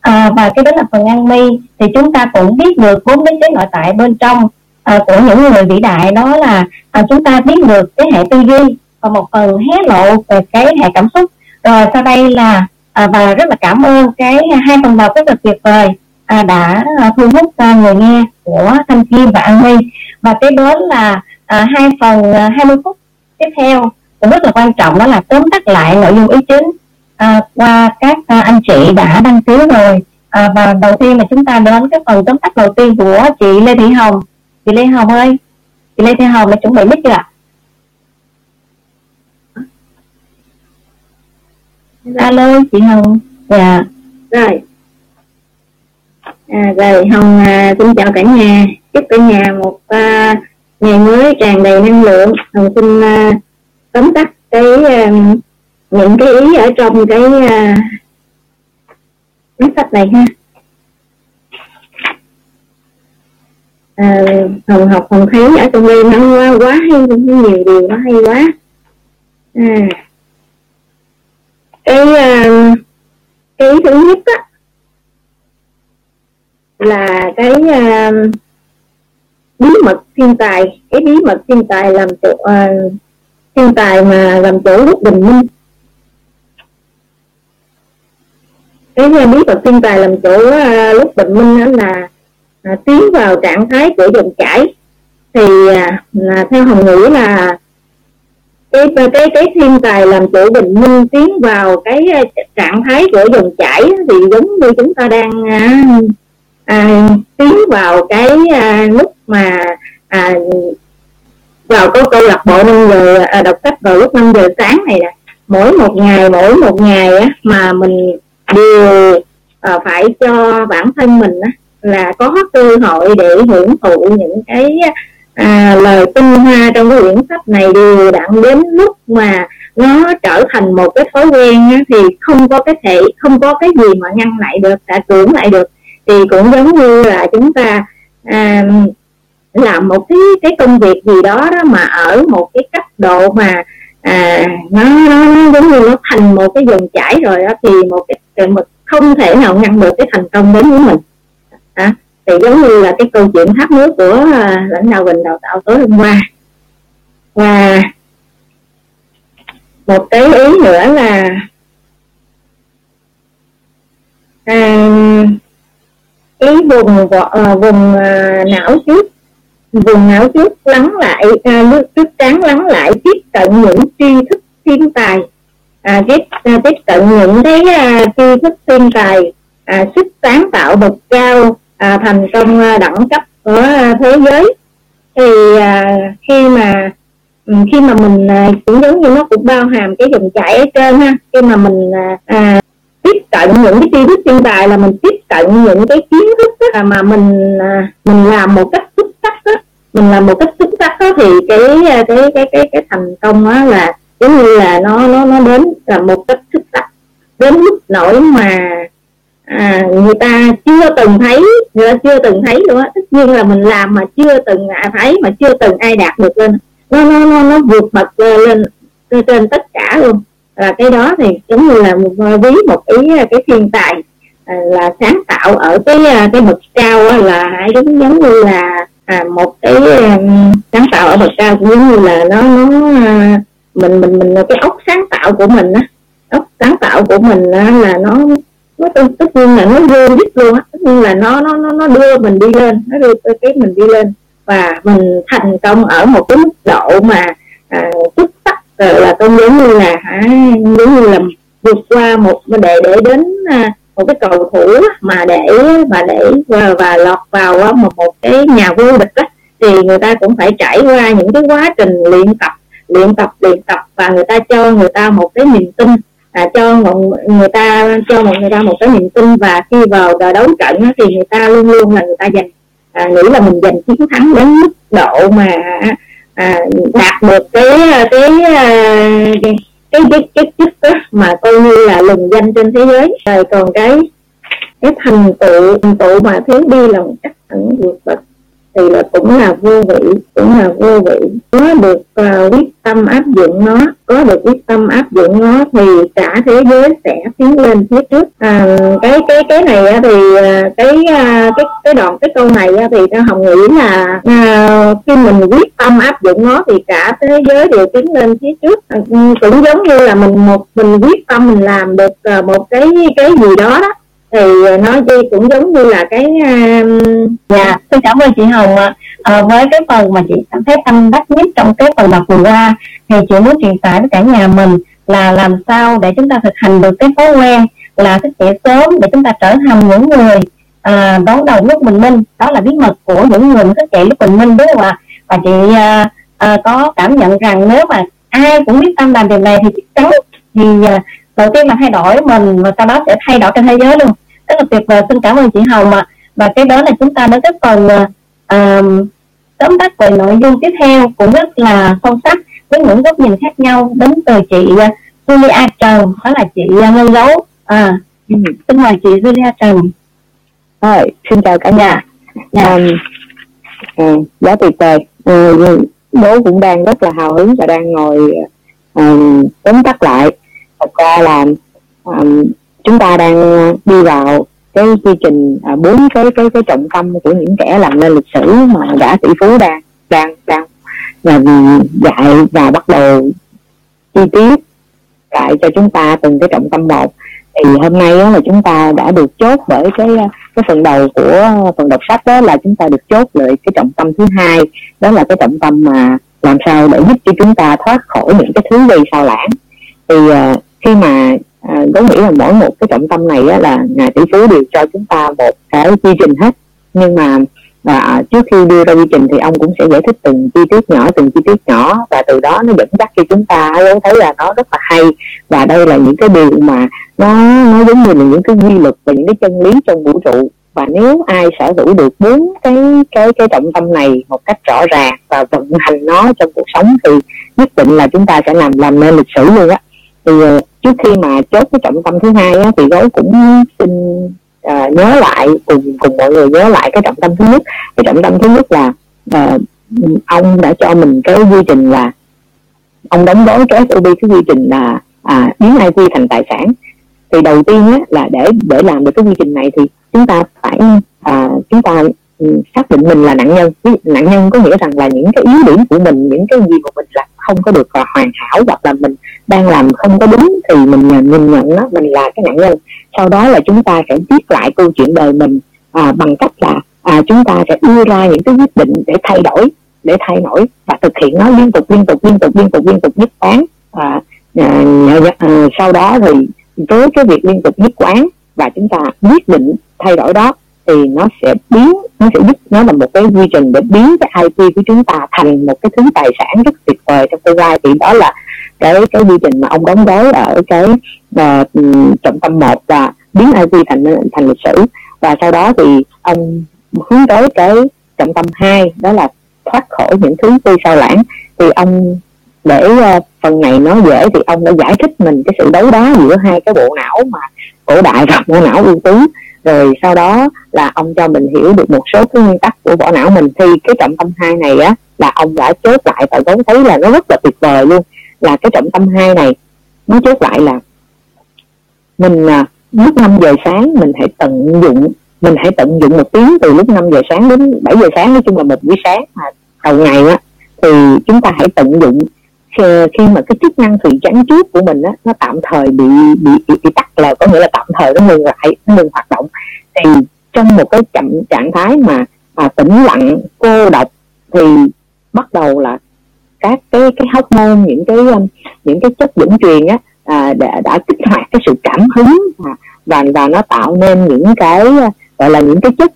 À, và cái đó là phần ăn mi. Thì chúng ta cũng biết được bốn đế chế nội tại bên trong à, của những người vĩ đại. Đó là à, chúng ta biết được cái hệ tư duy và một phần hé lộ về cái hệ cảm xúc. Rồi sau đây là à, và rất là cảm ơn cái hai phần đầu rất là tuyệt vời à, đã à, thu hút à, người nghe của thanh kim và an huy. Và tiếp đến là à, hai phần à, 20 phút tiếp theo cũng rất là quan trọng đó là tóm tắt lại nội dung ý chính à, qua các à, anh chị đã đăng ký rồi. À, và đầu tiên là chúng ta đến cái phần tóm tắt đầu tiên của chị Lê Thị Hồng. Chị Lê Hồng ơi chị Lê Thị Hồng đã chuẩn bị mic chưa ạ? Alo chị Hồng. Dạ. Rồi à, rồi Hồng à, xin chào cả nhà. Chúc cả nhà một à, ngày mới tràn đầy năng lượng. Hồng xin à, tóm tắt cái à, những cái ý ở trong cái à, cuốn sách này ha. À, hồng học hồng thấy ở trong đây nó quá, quá hay nhiều điều nó hay quá. À, cái à, cái thứ nhất á là cái uh, bí mật thiên tài cái bí mật thiên tài làm chủ uh, à, thiên tài mà làm chủ lúc bình minh. Cái à, bí mật thiên tài làm chủ uh, lúc bình minh đó là uh, tiến vào trạng thái của dòng chảy. Thì uh, là theo hồng ngữ là cái cái cái thiên tài làm chủ bình minh tiến vào cái trạng thái của dòng chảy thì giống như chúng ta đang à, tiến vào cái à, lúc mà à, vào có câu lạc bộ năm giờ à, đọc sách vào lúc 5 giờ sáng này nè. Mỗi một ngày mỗi một ngày á, mà mình đều à, phải cho bản thân mình á, là có cơ hội để hưởng thụ những cái à, lời tinh hoa trong cái quyển sách này đều đặn đến lúc mà nó trở thành một cái thói quen á, thì không có cái thể không có cái gì mà ngăn lại được đã cưỡng lại được thì cũng giống như là chúng ta à, làm một cái cái công việc gì đó đó mà ở một cái cấp độ mà à, nó, nó, nó giống như nó thành một cái dòng chảy rồi đó thì một cái một không thể nào ngăn được cái thành công đến với mình. À, thì giống như là cái câu chuyện tháp nước của à, lãnh đạo bình đào tạo tối hôm qua. Và một cái ý nữa là à, cái vùng uh, vùng uh, não trước. Vùng não trước lắng lại uh, trước trán lắng lại tiếp cận những tri thức thiên tài. À, tiếp à, tiếp cận những cái à, tri thức thiên tài à, sức sáng tạo bậc cao à, thành công à, đẳng cấp của à, thế giới. Thì à, khi mà ừ, khi mà mình à, cũng giống như nó cũng bao hàm cái dòng chảy ở trên ha khi mà mình à, à tiếp cận những cái tri thức thiên tài là mình tiếp cận những cái kiến thức đó, mà mình à, mình làm một cách xuất sắc đó mình làm một cách xuất sắc đó thì cái à, cái cái cái cái thành công đó là giống như là nó nó nó đến là một cách xuất sắc. Đến mức nỗi mà à, người ta chưa từng thấy người ta chưa từng thấy luôn á. Tất nhiên là mình làm mà chưa từng thấy mà chưa từng ai đạt được lên. Nó nó nó, nó vượt bậc lên trên tất cả luôn là cái đó thì giống như là một ví một ý à, cái thiên tài à, là sáng tạo ở cái à, cái bậc cao à, là giống giống như là à, một cái um, sáng tạo ở bậc cao cũng giống như là nó nó mình mình mình cái ốc sáng tạo của mình á. Ốc sáng tạo của mình á, là nó nó tất nhiên là nó vô đích luôn á. Tất nhiên là nó nó nó nó đưa mình đi lên nó đưa cái mình đi lên. Và mình thành công ở một cái mức độ mà à, xuất sắc là con giống như là hả giống như là vượt qua một để để đến à, một cái cầu thủ mà để mà để và, và lọt vào một một cái nhà vô địch đó, thì người ta cũng phải trải qua những cái quá trình luyện tập luyện tập luyện tập và người ta cho người ta một cái niềm tin à, cho một người ta cho một người ta một cái niềm tin và khi vào đấu trận thì người ta luôn luôn là người ta giành à, nghĩ là mình giành chiến thắng đến mức độ mà à, đạt được cái à, cái à, cái cái cái cái chức đó mà coi như là lừng danh trên thế giới. Rồi còn cái cái thành tựu thành tựu mà thiếu đi là một cách ẩn vượt bậc thì là cũng là vô vị cũng là vô vị. Có được uh, quyết tâm áp dụng nó có được quyết tâm áp dụng nó thì cả thế giới sẽ tiến lên phía trước. À, cái cái cái này thì à, cái à, cái cái đoạn cái câu này thì hồng nghĩ là à, khi mình quyết tâm áp dụng nó thì cả thế giới đều tiến lên phía trước. À, cũng giống như là mình một mình quyết tâm mình làm được một cái cái gì đó đó thì ờ, nó cũng giống như là cái ờ, dạ xin cảm ơn chị hồng à, với cái phần mà chị cảm thấy tâm đắc nhất trong cái phần đọc vừa qua thì chị muốn truyền tải với cả nhà mình là làm sao để chúng ta thực hành được cái thói quen là thức dậy sớm để chúng ta trở thành những người à, đón đầu lúc bình minh. Đó là bí mật của những người thức dậy lúc bình minh đúng không ạ? Và chị à, à, có cảm nhận rằng nếu mà ai cũng biết tâm làm điều này thì chắc chắn thì à, đầu tiên là thay đổi mình và sau đó sẽ thay đổi trên thế giới luôn. Rất là tuyệt vời xin cảm ơn chị hồng ạ. Và cái đó là chúng ta đến cái phần uh, tóm tắt về nội dung tiếp theo cũng rất là sâu sắc với những góc nhìn khác nhau đến từ chị uh, Julia Trần đó là chị Ngân Gấu. À, ừ. xin mời chị Julia Trần. Rồi xin chào cả nhà. Dạ. um, à, giá tuyệt vời. Uh, bố cũng đang rất là hào hứng và đang ngồi um, tóm tắt lại thật ra là um, chúng ta đang ờ, đi vào cái quy trình ờ, bốn à, cái cái cái trọng tâm của những kẻ làm nên lịch sử mà đã tỷ phú đang đang đang là dạy và bắt đầu chi tiết lại cho chúng ta từng cái trọng tâm một. Thì hôm nay đó là chúng ta đã được chốt bởi cái cái phần đầu của phần đọc sách đó là chúng ta được chốt lại cái trọng tâm thứ hai đó là cái trọng tâm mà làm sao để giúp cho chúng ta thoát khỏi những cái thứ gây sao lãng. Thì khi mà à, có nghĩ là mỗi một cái trọng tâm này á, là ngài tỷ phú đều cho chúng ta một cái quy trình hết. Nhưng mà và trước khi đưa ra quy trình thì ông cũng sẽ giải thích từng chi tiết nhỏ từng chi tiết nhỏ. Và từ đó nó dẫn dắt cho chúng ta thấy là nó rất là hay. Và đây là những cái điều mà nó nó giống như là những cái quy luật và những cái chân lý trong vũ trụ. Và nếu ai sở hữu được bốn cái cái cái trọng tâm này một cách rõ ràng và vận hành nó trong cuộc sống thì nhất định là chúng ta sẽ làm làm nên lịch sử luôn á. Thì ờ, trước khi mà chốt cái trọng tâm thứ hai á, thì gấu cũng xin à, nhớ lại cùng cùng mọi người nhớ lại cái trọng tâm thứ nhất. Cái trọng tâm thứ nhất là à, ông đã cho mình cái quy trình là ông đóng gói cái SOB cái quy trình là à, biến IQ thành tài sản. Thì đầu tiên á, là để để làm được cái quy trình này thì chúng ta phải à, chúng ta ừ, xác định mình là nạn nhân. Nạn nhân có nghĩa rằng là những cái yếu điểm của mình những cái gì mà mình làm không có được uh, hoàn hảo hoặc là mình đang làm không có đúng thì mình nhìn nhận nó mình là cái nạn nhân. Sau đó là chúng ta sẽ viết lại câu chuyện đời mình à, bằng cách là à, chúng ta sẽ đưa ra những cái quyết định để thay đổi để thay đổi và thực hiện nó liên tục liên tục liên tục liên tục liên tục nhất quán. À, à, à, sau đó thì với cái việc liên tục nhất quán và chúng ta quyết định thay đổi đó thì nó sẽ biến nó sẽ giúp nó là một cái quy trình để biến cái IP của chúng ta thành một cái thứ tài sản rất tuyệt vời trong tương lai. Thì đó là cái cái quy trình mà ông đóng gói ở cái uh, trọng tâm một là biến IP thành thành lịch sử. Và sau đó thì ông hướng tới cái trọng tâm hai đó là thoát khỏi những thứ tư sao lãng. Thì ông để uh, phần này nó dễ thì ông đã giải thích mình cái sự đấu đá giữa hai cái bộ não mà cổ đại và bộ não ưu tú rồi sau đó là ông cho mình hiểu được một số cái nguyên tắc của vỏ não mình. Thì cái trọng tâm hai này á, là ông đã chốt lại và vốn thấy là nó rất là tuyệt vời luôn. Là cái trọng tâm hai này nó chốt lại là mình à, lúc 5 giờ sáng mình hãy tận dụng, mình hãy tận dụng một tiếng từ lúc 5 giờ sáng đến 7 giờ sáng, nói chung là một buổi sáng mà, đầu ngày á, thì chúng ta hãy tận dụng khi mà cái chức năng thủy chắn trước của mình á nó tạm thời bị bị, bị, bị tắt là có nghĩa là tạm thời nó ngừng lại nó ngừng hoạt động. Thì trong một cái chậm trạng thái mà à, tĩnh lặng cô độc thì bắt đầu là các cái cái hormone những cái um, những cái chất dẫn truyền á à, đã, đã kích hoạt cái sự cảm hứng và và, và nó tạo nên những cái à, gọi là những cái chất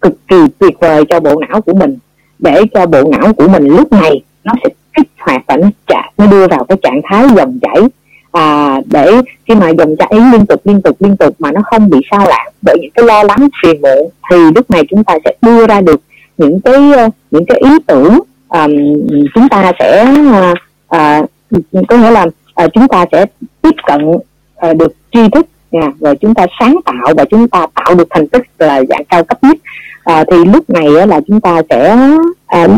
cực kỳ tuyệt vời cho bộ não của mình. Để cho bộ não của mình lúc này nó sẽ hoạt và nó chạm nó đưa vào cái trạng thái dòng chảy. À, để khi mà dòng chảy liên tục liên tục liên tục mà nó không bị sao lãng bởi những cái lo lắng phiền muộn thì lúc này chúng ta sẽ đưa ra được những cái ờ, những cái ý tưởng um, chúng ta sẽ uh, uh, có nghĩa là uh, chúng ta sẽ tiếp cận uh, được tri thức nha rồi chúng ta sáng tạo và chúng ta tạo được thành tích là dạng cao cấp nhất à, thì lúc này là chúng ta sẽ à,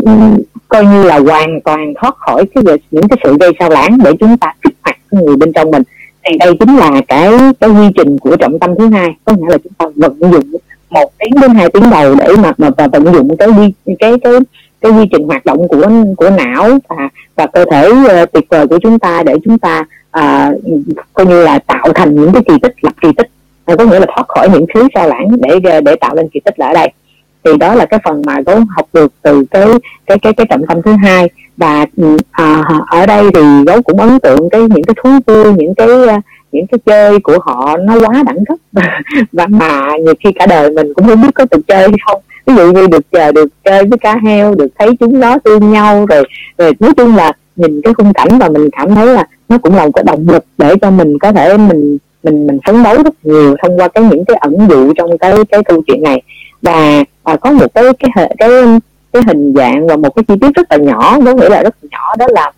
coi như là hoàn toàn thoát khỏi cái những cái sự gây sao lãng để chúng ta kích hoạt người bên trong mình. Thì đây chính là cái cái quy trình của trọng tâm thứ hai. Có nghĩa là chúng ta vận dụng một tiếng đến hai tiếng đầu để mà mà và vận dụng cái quy cái cái cái quy trình hoạt động của của não và và cơ thể uh, tuyệt vời của chúng ta để chúng ta uh, coi như là tạo thành những cái kỳ tích lập kỳ tích. Có nghĩa là thoát khỏi những thứ sao lãng để để tạo lên kỳ tích là ở đây thì đó là cái phần mà gấu học được từ cái cái cái cái trọng tâm thứ hai. Và ừ, à, ở đây thì gấu cũng ấn tượng cái những cái thú vui những cái à, những cái chơi của họ nó quá đẳng cấp. [laughs] Và mà nhiều khi cả đời mình cũng không biết có được chơi hay không. Ví dụ như được chờ được chơi với cá heo được thấy chúng nó tương nhau rồi rồi nói chung là nhìn cái khung cảnh và mình cảm thấy là nó cũng là một cái động lực để cho mình có thể mình mình mình phấn đấu rất nhiều thông qua cái những cái ẩn dụ trong cái cái câu chuyện này và à, có một cái cái cái cái hình dạng và một cái chi tiết rất là nhỏ có nghĩa là rất là nhỏ đó là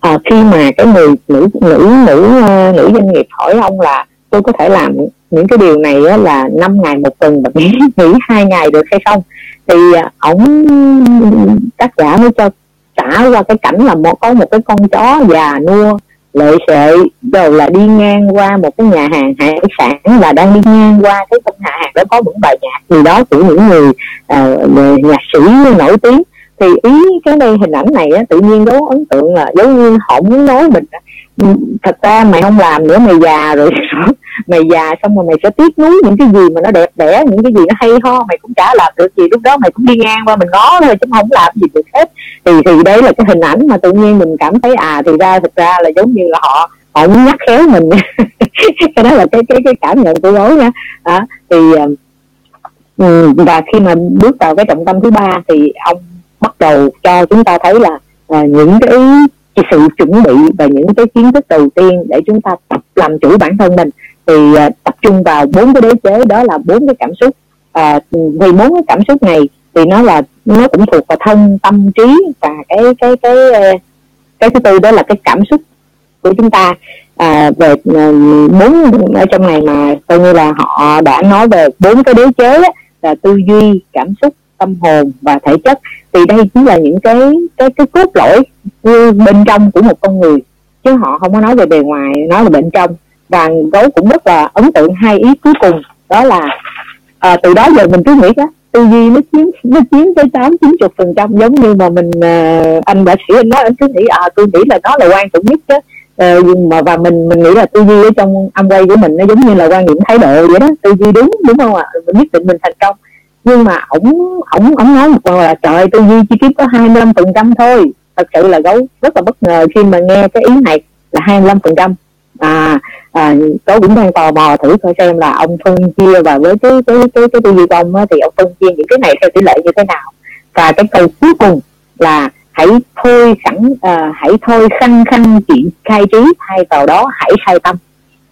à, khi mà cái người nữ nữ nữ ờ, nữ doanh nghiệp hỏi ông là tôi có thể làm những cái điều này á, là 5 ngày một tuần và nghỉ [laughs] nghỉ hai ngày được hay không? Thì à, ổng tác giả mới cho trả qua cái cảnh là một có một cái con chó già nua lợi sợi rồi là đi ngang qua một cái nhà hàng hải sản và đang đi ngang qua cái sân nhà hàng đó có những bài nhạc. Gì đó của những người uh, nhạc sĩ nổi tiếng. Thì ý cái đây hình ảnh này á, tự nhiên đố ấn tượng là giống như họ muốn nói mình thật ra mày không làm nữa mày già rồi. [laughs] mày già xong rồi mày sẽ tiếc nuối những cái gì mà nó đẹp đẽ những cái gì nó hay ho mày cũng chả làm được gì. Lúc đó mày cũng đi ngang qua mình ngó thôi chứ không làm gì được hết. Thì thì đấy là cái hình ảnh mà tự nhiên mình cảm thấy à thì ra thực ra là giống như là họ họ muốn nhắc khéo mình. [laughs] Cái đó là cái cái cái cảm nhận của gấu nha. À, thì ờ, ừ, và khi mà bước vào cái trọng tâm thứ ba thì ông bắt đầu cho chúng ta thấy là à, những cái sự chuẩn bị và những cái kiến thức đầu tiên để chúng ta tập làm chủ bản thân mình thì à, tập trung vào bốn cái đế chế đó là bốn cái cảm xúc. À, vì bốn cái cảm xúc này thì nó là nó cũng thuộc vào thân tâm trí và cái cái cái à, cái thứ tư đó là cái cảm xúc của chúng ta. À, về à, bốn ở trong này mà coi như là họ đã nói về bốn cái đế chế á, là tư duy cảm xúc tâm hồn và thể chất. Thì đây chính là những cái cái cái cốt lõi bên trong của một con người chứ họ không có nói về bề ngoài nói là bên trong và gấu cũng rất là ấn tượng hai ý cuối cùng đó là à, từ đó giờ mình cứ nghĩ đó tư duy nó chiếm nó chiếm tới tám chín chục phần trăm giống như mà mình à, anh bác sĩ anh nói anh cứ nghĩ à tôi nghĩ là nó là quan trọng nhất chứ. À, nhưng mà và mình mình nghĩ là tư duy ở trong âm quay của mình nó giống như là quan niệm thái độ vậy đó tư duy đúng đúng không ạ? Mình nhất định mình thành công. Nhưng mà ổng ổng ổng nói một câu là trời tư duy chi tiết có 25 phần trăm thôi. Thật sự là gấu rất là bất ngờ khi mà nghe cái ý này là 25 phần trăm à, à gấu cũng đang tò mò thử coi xem là ông phân chia và với cái cái cái cái tư duy của ông á, thì ông phân chia những cái này theo tỷ lệ như thế nào? Và cái câu cuối cùng là hãy thôi sẵn à, hãy thôi khăng khăng chuyện khai trí thay vào đó hãy khai tâm.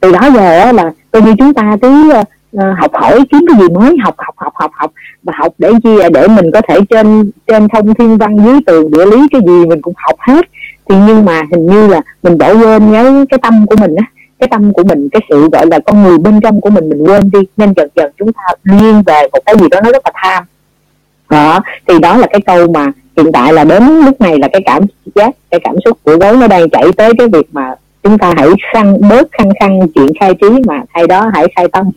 Từ đó giờ á, là coi như chúng ta cứ à, à, học hỏi kiếm cái gì mới học học học học học và học để chi để mình có thể trên trên thông thiên văn dưới tường địa lý cái gì mình cũng học hết thì nhưng mà hình như là mình bỏ quên cái cái tâm của mình á cái tâm của mình cái sự gọi là con người bên trong của mình mình quên đi nên dần dần chúng ta liên về một cái gì đó nó rất là tham. Đó thì đó là cái câu mà hiện tại là đến lúc này là cái cảm giác cái cảm xúc của gấu nó đang chạy tới cái việc mà chúng ta hãy khăn bớt khăn khăn chuyện khai trí mà thay đó hãy khai tâm.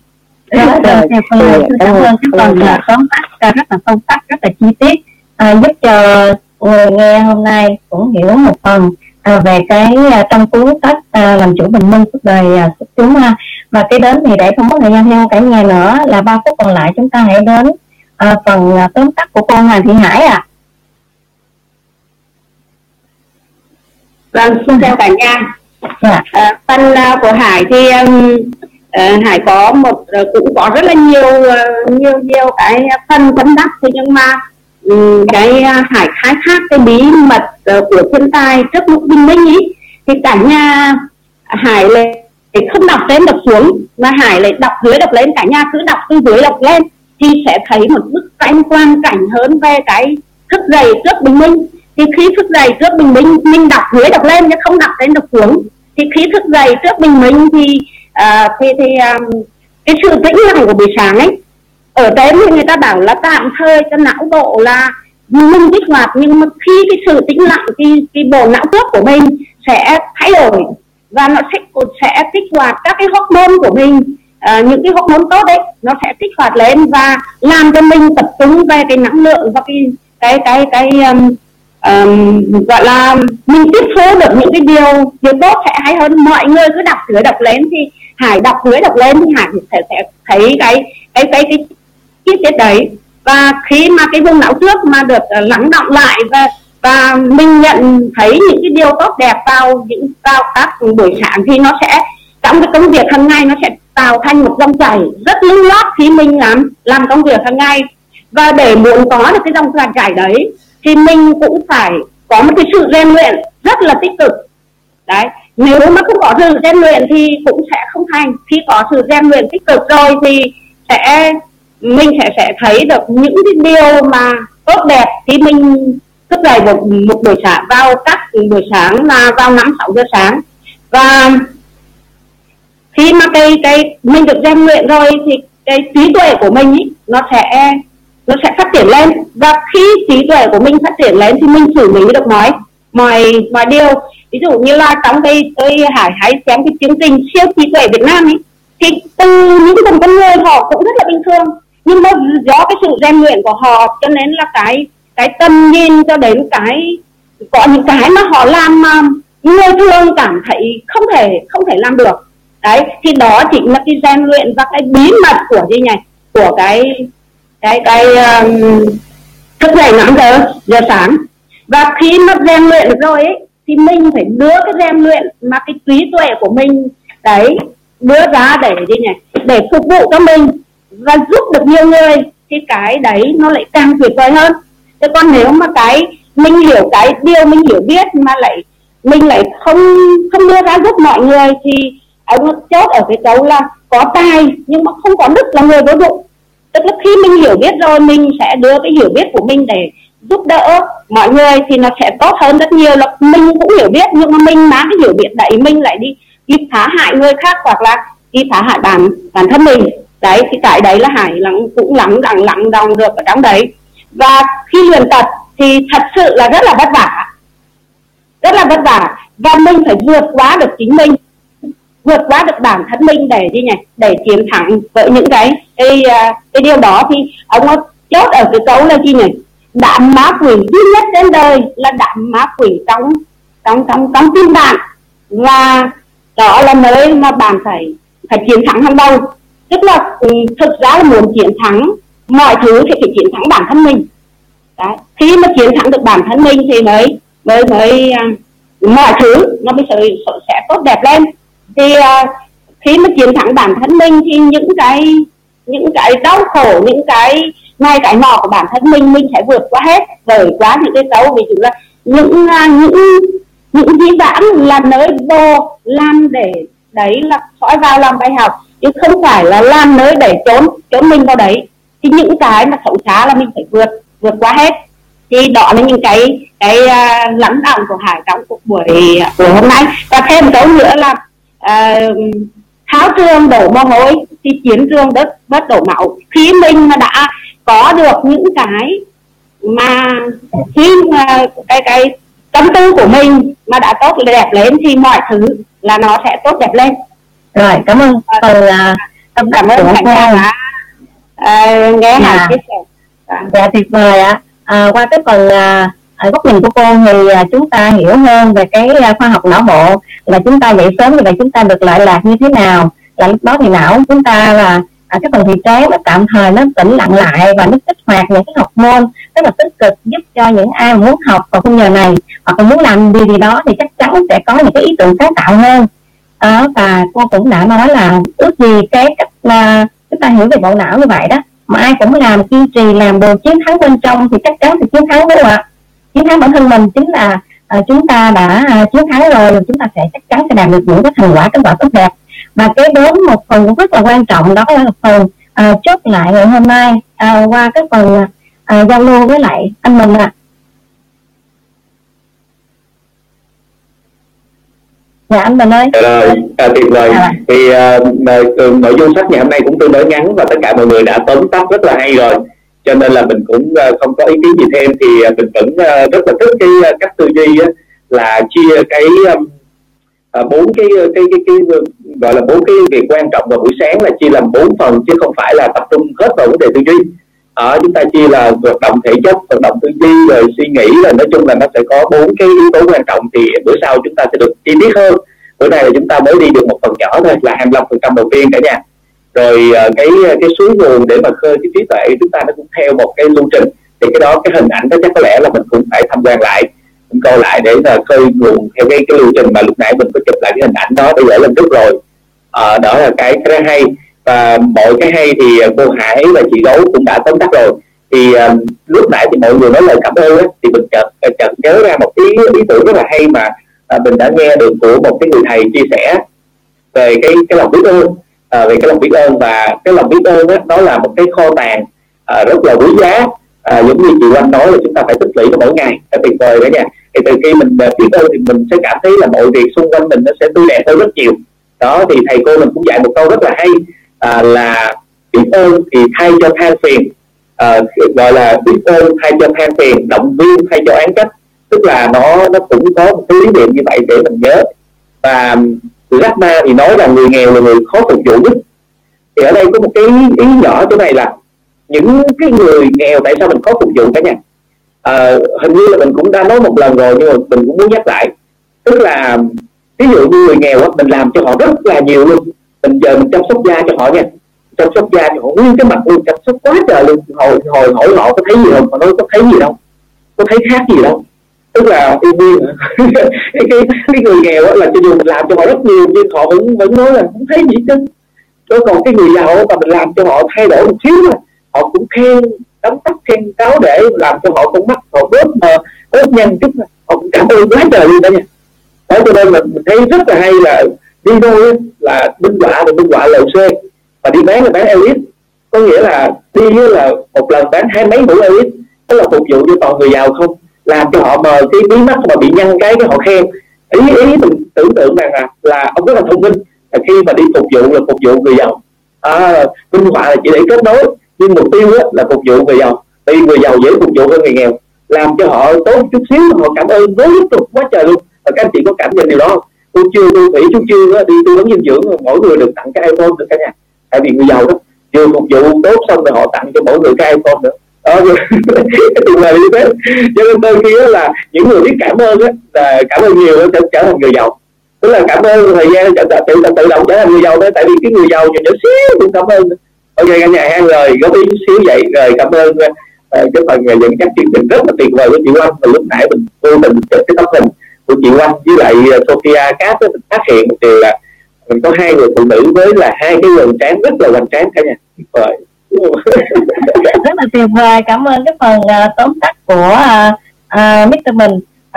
Đó rồi theo phân lời xin cảm ơn cái phần là tóm tắt rất là sâu sắc rất là chi tiết à, giúp cho người nghe hôm nay cũng hiểu một phần à, về cái à, trong cuốn sách à, làm chủ bình minh cuộc đời à, chúng ha và cái đến thì để không mất thời gian theo cả nhà nữa là ba phút còn lại chúng ta hãy đến à, phần à, tóm tắt của con Hoàng Thị Hải ạ à. Vâng, xin chào cả nhà dạ. à, phần uh, của hải thì um, hải có một cũng có rất là nhiều nhiều nhiều cái phần tâm đắc thế nhưng mà Ừ, cái à, hải khai thác cái bí mật ờ, của thiên tai trước lúc bình minh ý thì cả nhà hải lại không đọc lên đọc xuống mà hải lại đọc dưới đọc lên cả nhà cứ đọc từ dưới đọc lên thì sẽ thấy một bức tranh quan cảnh hơn về cái thức dậy trước bình minh thì khi thức dậy trước bình minh mình đọc dưới đọc lên chứ không đọc lên đọc xuống. Thì khi thức dậy trước bình minh thì uh, thì thì um, cái sự tĩnh lặng của buổi sáng ấy ở trên thì người ta bảo là tạm thời cho não bộ là ngưng kích hoạt nhưng mà khi cái sự tĩnh lặng thì cái bộ não trước của mình sẽ thay đổi và nó sẽ sẽ kích hoạt các cái hormone của mình. À, những cái hormone tốt đấy nó sẽ kích hoạt lên và làm cho mình tập trung về cái năng lượng và cái cái cái cái um, um, gọi là mình tiếp thu được những cái điều điều tốt sẽ hay hơn. Mọi người cứ đọc dưới đọc lên thì hải đọc dưới đọc lên thì hải sẽ sẽ thấy cái cái cái cái chi tiết đấy. Và khi mà cái vùng não trước mà được uh, lắng động lại và và mình nhận thấy những cái điều tốt đẹp vào những vào các buổi sáng thì nó sẽ trong cái công việc hàng ngày nó sẽ tạo thành một dòng chảy rất lưu loát khi mình làm làm công việc hàng ngày. Và để muốn có được cái dòng chảy đấy thì mình cũng phải có một cái sự rèn luyện rất là tích cực. Đấy nếu mà không có sự rèn luyện thì cũng sẽ không thành. Khi có sự rèn luyện tích cực rồi thì sẽ mình sẽ sẽ thấy được những cái điều mà tốt đẹp thì mình thức dậy một, một buổi sáng vào các buổi sáng là vào năm sáu giờ sáng. Và khi mà cái cái mình được rèn luyện rồi thì cái trí tuệ của mình ý, nó sẽ nó sẽ phát triển lên. Và khi trí tuệ của mình phát triển lên thì mình xử lý được mọi mọi mọi điều. Ví dụ như là trong cái tôi hải hãy xem cái chương trình siêu trí tuệ Việt Nam ấy thì từ những cái con người họ cũng rất là bình thường nhưng mà do cái sự rèn luyện của họ cho nên là cái cái tâm nhìn cho đến cái có những cái mà họ làm mà người thường cảm thấy không thể không thể làm được. Đấy thì đó chính là cái rèn luyện và cái bí mật của gì nhỉ? Của cái cái cái um, thức dậy năm giờ giờ sáng. Và khi mà rèn luyện được rồi ấy thì mình phải đưa cái rèn luyện mà cái trí tuệ của mình đấy đưa ra để gì nhỉ? Để phục vụ cho mình và giúp được nhiều người, thì cái đấy nó lại càng tuyệt vời hơn. Thế còn nếu mà cái mình hiểu cái điều mình hiểu biết mà lại mình lại không không đưa ra giúp mọi người, thì ông chốt ở cái câu là có tài nhưng mà không có đức là người vô dụng. Tức là khi mình hiểu biết rồi, mình sẽ đưa cái hiểu biết của mình để giúp đỡ mọi người thì nó sẽ tốt hơn rất nhiều. Là mình cũng hiểu biết nhưng mà mình mang cái hiểu biết đấy mình lại đi đi phá hại người khác hoặc là đi phá hại bản bản thân mình đấy thì cái đấy là hải lắng cũng lắng lắng lắng đồng được ở trong đấy. Và khi luyện tập thì thật sự là rất là vất vả. Rất là vất vả. Và mình phải vượt qua được chính mình. Vượt qua được bản thân mình để gì nhỉ? Để chiến thắng với những cái cái, à, cái điều đó. Thì ông ấy chốt ở cái câu là gì nhỉ? Đạm má quỷ duy nhất trên đời là đạm má quỷ trong trong trong trong tim bạn. Và đó là nơi mà bạn phải phải chiến thắng hàng đầu tức là ừ, thực ra là muốn chiến thắng mọi thứ thì phải chiến thắng bản thân mình. Đấy. khi mà chiến thắng được bản thân mình thì mới mới mới uh, mọi thứ nó mới sẽ, sẽ tốt đẹp lên. Thì uh, khi mà chiến thắng bản thân mình thì những cái những cái đau khổ những cái ngay cái nọ của bản thân mình mình sẽ vượt qua hết. Vời qua những cái xấu ví dụ là những uh, những những di vãng là nơi đồ làm để đấy là soi vào làm bài học chứ không phải là làm nơi để trốn trốn mình vào đấy. Thì những cái mà xấu xá là mình phải vượt vượt qua hết. Thì đó là những cái cái uh, lắng động của hải trong cuộc buổi à, buổi hôm nay. Và thêm dấu câu nữa là uh, tháo trường đổ mồ hôi thì chiến trường đất bất đổ máu. Khi mình mà đã có được những cái mà khi mà cái cái tâm tư của mình mà đã tốt đẹp lên thì mọi thứ là nó sẽ tốt đẹp lên rồi cảm ơn phần uh, tâm cảm ơn cả nhà đã uh, nghe dạ. dạ, dạ tuyệt vời ạ. À, qua cái phần à, ở góc nhìn của cô thì à, chúng ta hiểu hơn về cái à, khoa học não bộ là chúng ta dậy sớm như vậy chúng ta được lợi lạc như thế nào. Là lúc đó thì não chúng ta là à, cái phần thị trán nó tạm thời nó tĩnh lặng lại và nó kích hoạt những cái hormone rất là tích cực giúp cho những ai muốn học vào khung giờ này hoặc là muốn làm điều gì đó thì chắc chắn sẽ có những cái ý tưởng sáng tạo hơn à, và cô cũng đã nói là ước gì cái cách là chúng ta hiểu về bộ não như vậy đó. Mà ai cũng làm kiên trì làm đồ chiến thắng bên trong thì chắc chắn thì chiến thắng đúng không ạ? Chiến thắng bản thân mình chính là à, chúng ta đã à, chiến thắng rồi chúng ta sẽ chắc chắn sẽ đạt được những cái thành quả kết quả tốt đẹp. Và cái đến một phần cũng rất là quan trọng đó là phần à, chốt lại ngày hôm nay à, qua cái phần à, giao lưu với lại anh mình ạ. à. Dạ anh Bình ơi. Rồi à, tuyệt vời. À. thì uh, nội dung sách ngày hôm nay cũng tương đối ngắn và tất cả mọi người đã tóm tắt rất là hay rồi. Cho nên là mình cũng uh, không có ý kiến gì thêm thì uh, mình vẫn rất là thích cái uh, cách tư duy là chia cái um, bốn cái, cái cái cái cái gọi là bốn cái việc quan trọng vào buổi sáng là chia làm bốn phần chứ không phải là tập trung hết vào vấn đề tư duy ở chúng ta chia là vận động thể chất vận động tư duy rồi suy nghĩ là nói chung là nó sẽ có bốn cái yếu tố quan trọng thì bữa sau chúng ta sẽ được chi tiết hơn. Bữa nay là chúng ta mới đi được một phần nhỏ thôi là 25 phần trăm đầu tiên cả nhà. Rồi ờ, cái cái suối nguồn để mà khơi cái trí tuệ chúng ta nó cũng theo một cái lưu trình. Thì cái đó cái hình ảnh đó chắc có lẽ là mình cũng phải tham quan lại mình coi lại để là khơi nguồn theo cái cái lưu trình mà lúc nãy mình có chụp lại cái hình ảnh đó để gửi lên trước rồi. À, đó là cái cái hay và mọi cái hay thì à, cô Hải và chị Gấu cũng đã tóm tắt rồi. Thì uh, lúc nãy thì mọi người nói lời cảm ơn ấy, thì mình chợt à, chợt nhớ ra một ý ý tưởng rất là hay mà uh, mình đã nghe được của một cái người thầy chia sẻ về cái cái lòng biết ơn uh, về cái lòng biết ơn. Và cái lòng biết ơn đó, đó là một cái kho tàng uh, rất là quý giá. Uh, giống như chị Oanh nói là chúng ta phải tích lũy nó mỗi ngày là tuyệt vời đó nha. Thì từ khi mình biết ơn thì mình sẽ cảm thấy là mọi việc xung quanh mình nó sẽ tươi đẹp hơn rất nhiều. Đó thì thầy cô mình cũng dạy một câu rất là hay à, là biết ơn thì thay cho than phiền. À, gọi là biết ơn thay cho than phiền động viên thay cho án trách. Tức là nó nó cũng có một cái lý niệm như vậy để mình nhớ. Và um, Jack Ma thì nói là người nghèo là người khó phục vụ nhất. Thì ở đây có một cái ý nhỏ chỗ này là những cái người nghèo tại sao mình khó phục vụ cả nhà? À, hình như là mình cũng đã nói một lần rồi nhưng mà mình cũng muốn nhắc lại. Tức là um, ví dụ như người nghèo mình làm cho họ rất là nhiều luôn mình giờ mình chăm sóc da cho họ nha. Chăm sóc da cho họ. Nguyên cái mặt luôn chăm sóc quá trời luôn. Hồi hồi hỏi họ có thấy gì không? Họ nói có thấy gì đâu? Có thấy khác gì đâu? Tức là yêu [laughs] đương cái, cái cái người nghèo là cho dù mình làm cho họ rất nhiều nhưng họ vẫn vẫn nói là không thấy gì chứ đó còn cái người giàu mà mình làm cho họ thay đổi một xíu mà họ cũng khen đóng tóc khen cáo để làm cho họ con mắt họ bớt mờ bớt nhanh chút họ cũng cảm ơn quá trời luôn đó nha. Đó cho nên mình, mình thấy rất là hay là đi đôi là binh quả thì binh quả lầu c. Và đi bán là bán elite. Có nghĩa là đi là một lần bán hai mấy mũ elite. Tức là phục vụ cho toàn người giàu không? Làm cho họ mờ cái bí mắt mà bị nhăn cái cái họ khen. Ý ý mình tưởng tượng rằng là, là ông rất là thông minh. Là khi mà đi phục vụ là phục vụ người giàu. À, minh họa là chỉ để kết nối. Nhưng mục tiêu là phục vụ người giàu. Vì người giàu dễ phục vụ hơn người nghèo. Làm cho họ tốt chút xíu họ cảm ơn với liên tục quá trời luôn. Và các anh chị có cảm nhận điều đó không? Tôi chưa tôi nghĩ chú chưa đi tư vấn dinh dưỡng mỗi người được tặng cái iphone được cả nhà. Tại vì người giàu đó vừa phục vụ tốt xong rồi họ tặng cho mỗi người cái iphone nữa. Đó [laughs] cái tiền này như thế. Cho nên đôi khi là những người biết cảm ơn á là cảm ơn nhiều sẽ trở thành người giàu. Tức là cảm ơn thời gian tự tự, tự động trở thành người giàu đấy tại vì cái người giàu nhỏ nhỏ xíu cũng cảm ơn. Ok cả nhà hai lời góp ý xíu vậy rồi cảm ơn uh, cái phần dẫn dắt chương trình rất là tuyệt vời của chị Lâm và lúc nãy mình vô tình chụp cái tấm hình của chị Long với lại ờ, Sophia Cát phát hiện một điều là mình có hai người phụ nữ với là hai cái quần tráng rất là hoành tráng cả nhà. Tuyệt vời. Rất là tuyệt vời. Cảm ơn cái phần uh, tóm tắt của uh, uh, Mr. Bình.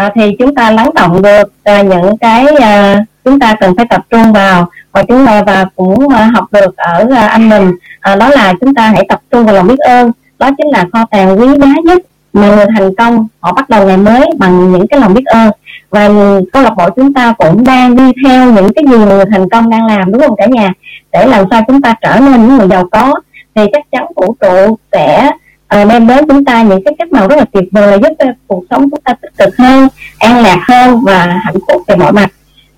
Uh, thì chúng ta lắng động được uh, những cái uh, chúng ta cần phải tập trung vào. Và chúng ta và cũng uh, học được ở uh, anh mình. Uh, đó là chúng ta hãy tập trung vào lòng biết ơn. Đó chính là kho tàng quý giá nhất mà người thành công họ bắt đầu ngày mới bằng những cái lòng biết ơn và câu lạc bộ chúng ta cũng đang đi theo những cái gì người thành công đang làm đúng không cả nhà? Để làm sao chúng ta trở nên những người giàu có thì chắc chắn vũ trụ sẽ à, đem đến chúng ta những cái cách màu rất là tuyệt vời là giúp cho cuộc sống chúng ta tích cực hơn an lạc hơn và hạnh phúc về mọi mặt.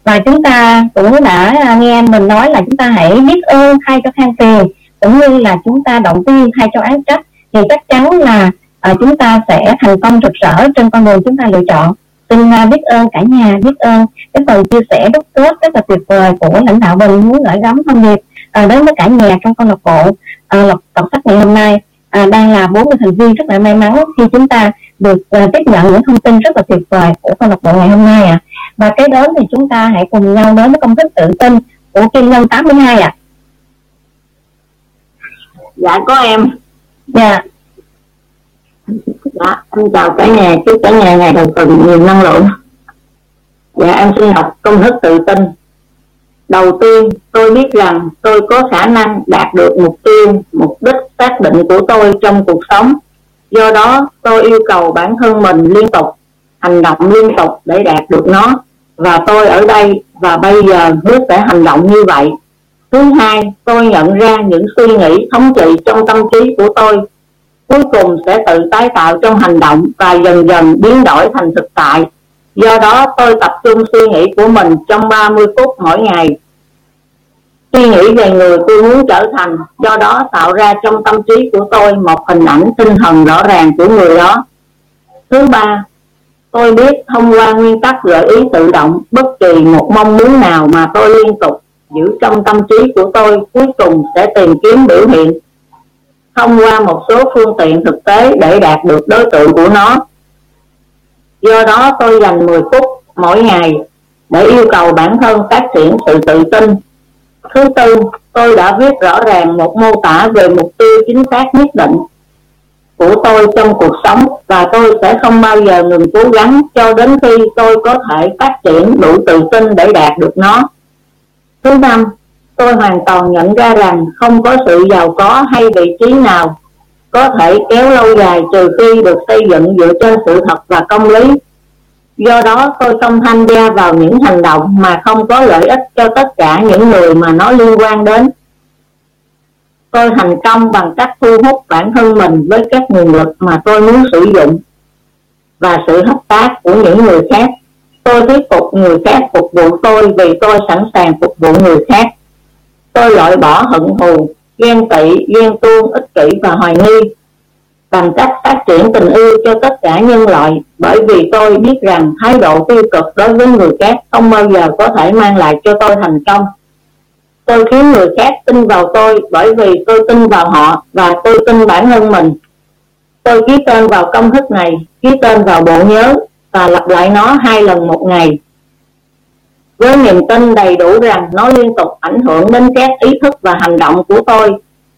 Và chúng ta cũng đã nghe mình nói là chúng ta hãy biết ơn thay cho than phiền cũng như là chúng ta động viên thay cho án trách. Thì chắc chắn là à, chúng ta sẽ thành công rực rỡ trên con đường chúng ta lựa chọn xin uh, biết ơn cả nhà biết ơn cái phần chia sẻ đúc kết rất là tuyệt vời của lãnh đạo bình muốn gửi gắm thông điệp à, đến với cả nhà trong câu lạc bộ à, lọc đọc sách ngày hôm nay à, đang là 40 thành viên rất là may mắn khi chúng ta được à, tiếp nhận những thông tin rất là tuyệt vời của câu lạc bộ ngày hôm nay ạ à. và kế đến thì chúng ta hãy cùng nhau đến với công thức tự tin của Kim Ngân 82 ạ à. dạ có em dạ dạ em chào cả nhà, chúc cả nhà ngày đầu tuần nhiều năng lượng. Dạ em xin học công thức tự tin. Đầu tiên, tôi biết rằng tôi có khả năng đạt được mục tiêu, mục đích xác định của tôi trong cuộc sống. Do đó, tôi yêu cầu bản thân mình liên tục, hành động liên tục để đạt được nó. Và tôi ở đây, và bây giờ biết phải hành động như vậy. Thứ hai, tôi nhận ra những suy nghĩ thống trị trong tâm trí của tôi cuối cùng sẽ tự tái tạo trong hành động và dần dần biến đổi thành thực tại. Do đó, tôi tập trung suy nghĩ của mình trong 30 phút mỗi ngày. Suy nghĩ về người tôi muốn trở thành, do đó tạo ra trong tâm trí của tôi một hình ảnh tinh thần rõ ràng của người đó. Thứ ba, tôi biết thông qua nguyên tắc gợi ý tự động, bất kỳ một mong muốn nào mà tôi liên tục giữ trong tâm trí của tôi, cuối cùng sẽ tìm kiếm biểu hiện thông qua một số phương tiện thực tế để đạt được đối tượng của nó. Do đó tôi dành 10 phút mỗi ngày để yêu cầu bản thân phát triển sự tự tin. Thứ tư, tôi đã viết rõ ràng một mô tả về mục tiêu chính xác nhất định của tôi trong cuộc sống và tôi sẽ không bao giờ ngừng cố gắng cho đến khi tôi có thể phát triển đủ tự tin để đạt được nó. Thứ năm tôi hoàn toàn nhận ra rằng không có sự giàu có hay vị trí nào có thể kéo lâu dài trừ khi được xây dựng dựa trên sự thật và công lý. Do đó, tôi không tham gia vào những hành động mà không có lợi ích cho tất cả những người mà nó liên quan đến. Tôi thành công bằng cách thu hút bản thân mình với các nguồn lực mà tôi muốn sử dụng và sự hợp tác của những người khác. Tôi thuyết phục người khác phục vụ tôi vì tôi sẵn sàng phục vụ người khác tôi loại bỏ hận thù, ghen tị, ghen tuông, ích kỷ và hoài nghi. Bằng cách phát triển tình yêu cho tất cả nhân loại, bởi vì tôi biết rằng thái độ tiêu cực đối với người khác không bao giờ có thể mang lại cho tôi thành công. Tôi khiến người khác tin vào tôi bởi vì tôi tin vào họ và tôi tin bản thân mình. Tôi ký tên vào công thức này, ký tên vào bộ nhớ và lặp lại nó hai lần một ngày với niềm tin đầy đủ rằng nó liên tục ảnh hưởng đến các ý thức và hành động của tôi,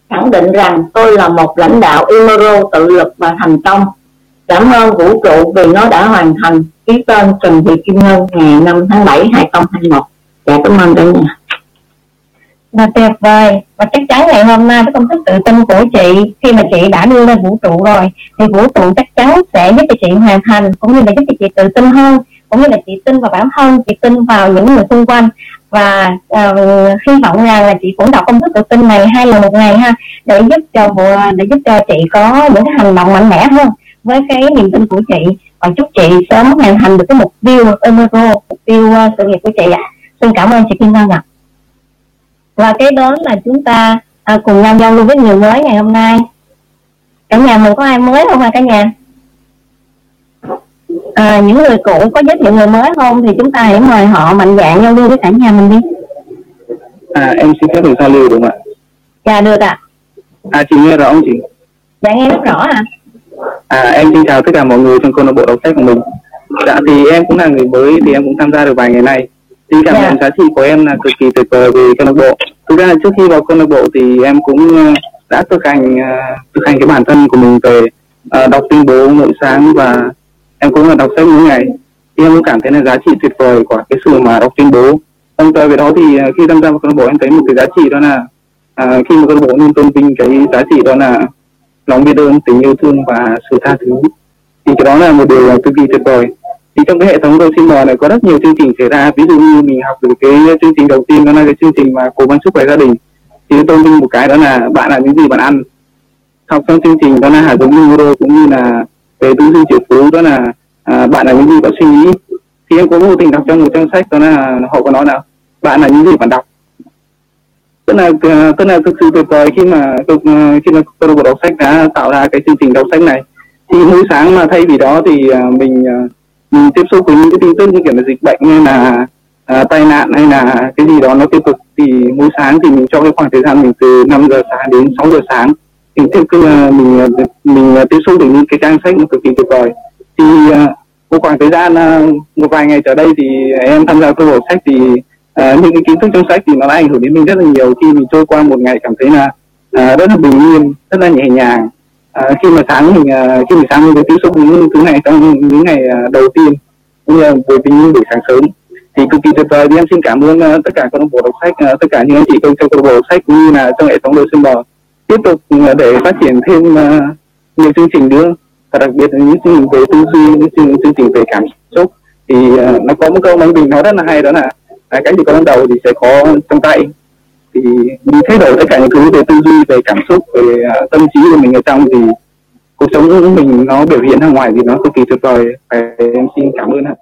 khẳng định rằng tôi là một lãnh đạo Imero tự lực và thành công. Cảm ơn vũ trụ vì nó đã hoàn thành ký tên Trần Thị Kim Ngân ngày 5 tháng 7 2021 dạ cảm ơn cả nhà là tuyệt vời. Và chắc chắn ngày hôm nay cái công thức tự tin của chị, khi mà chị đã đưa lên vũ trụ rồi, thì vũ trụ chắc chắn sẽ giúp cho chị hoàn thành, cũng như là giúp cho chị tự tin hơn cũng như là chị tin vào bản thân chị tin vào những người xung quanh và uh, hy vọng rằng là chị cũng đọc công thức tự tin này hai lần một ngày ha để giúp cho để giúp cho chị có những cái hành động mạnh mẽ hơn với cái niềm tin của chị và chúc chị sớm hoàn thành được cái mục tiêu Emerald, mục tiêu uh, sự nghiệp của chị ạ. À. Xin cảm ơn chị Kim Ngân ạ. À. Và cái đó là chúng ta à, cùng nhau giao lưu với người mới ngày hôm nay. Cả nhà mình có ai mới không à cả nhà? À, những người cũ có giới thiệu người mới không? Thì chúng ta hãy mời họ mạnh dạng giao lưu với cả nhà mình đi. À em xin phép được giao lưu đúng không ạ? Dạ được ạ. À. chị nghe rõ không chị? Dạ nghe rất rõ ạ. À. à em xin chào tất cả mọi người trong câu lạc bộ đọc sách của mình. Dạ thì em cũng là người mới thì em cũng tham gia được vài ngày nay. Thì cảm dạ. nhận giá trị của em là cực kỳ tuyệt vời về câu lạc bộ. Thực ra là trước khi vào câu lạc bộ thì em cũng ờ, đã thực hành uh, thực hành cái bản thân của mình về uh, đọc tuyên bố nội sáng và em cũng là đọc sách mỗi ngày. Thì em cũng cảm thấy là giá trị tuyệt vời của cái sự mà đọc tuyên bố. Đồng thời với đó thì à, khi tham gia vào câu lạc bộ em thấy một cái giá trị đó là à, khi mà câu lạc bộ luôn tôn vinh cái giá trị đó là lòng biết ơn tình yêu thương và sự tha thứ. Thì cái đó là một điều cực kỳ tuyệt vời. Thì trong cái hệ thống đầu sinh này có rất nhiều chương trình xảy ra. Ví dụ như mình học được cái chương trình đầu tiên đó là cái chương trình mà cố vấn sức khỏe gia đình. Thì tôn vinh một cái đó là bạn là những gì bạn ăn. Học trong chương trình đó là hạt giống neuro cũng như là về tư duy triệu phú đó là à, bạn là những gì bạn suy nghĩ. Thì em có vô tình đọc trong một trang sách đó là họ có nói là bạn là những gì bạn đọc. Tức là à, tức là thực sự tuyệt vời khi mà à, khi mà câu lạc bộ đọc sách đã tạo ra cái chương trình đọc sách này. Thì mỗi sáng mà thay vì đó thì à, mình mình tiếp xúc với những cái tin tức như kiểu là dịch bệnh hay là à, tai nạn hay là cái gì đó nó tiêu cực thì mỗi sáng thì mình cho cái khoảng thời gian mình từ 5 giờ sáng đến 6 giờ sáng thì tiếp là mình mình ờ, tiếp xúc được những cái trang sách nó cực kỳ tuyệt vời. Thì ờ, một khoảng thời gian ờ, một vài ngày trở đây thì em tham gia câu lạc bộ sách thì những cái kiến thức trong sách thì nó đã ảnh hưởng đến mình rất là nhiều. Khi mình trôi qua một ngày cảm thấy là rất là bình yên rất là nhẹ nhàng. Khi mà sáng mình khi mình sáng mình được tiếp xúc những thứ này trong những ngày đầu tiên cũng như là buổi bình buổi sáng sớm thì cực kỳ tuyệt vời. Thì em xin cảm ơn uh, tất cả các đồng bộ đọc sách uh, tất cả những anh chị trong câu lạc bộ sách cũng như là trong hệ thống đôi sinh bò tiếp tục để phát triển thêm à, nhiều chương trình nữa và đặc biệt là những chương trình về tư duy những chương, chương trình về cảm xúc. Thì à, nó có một câu bánh bình nói rất là hay đó là à, cái gì có trong đầu thì sẽ có trong tay. Thì mình thay đổi tất cả những thứ về tư duy về cảm xúc về à, tâm trí của mình ở trong thì cuộc sống của mình nó biểu hiện ra ngoài thì nó cực kỳ tuyệt vời. Em xin cảm ơn ạ.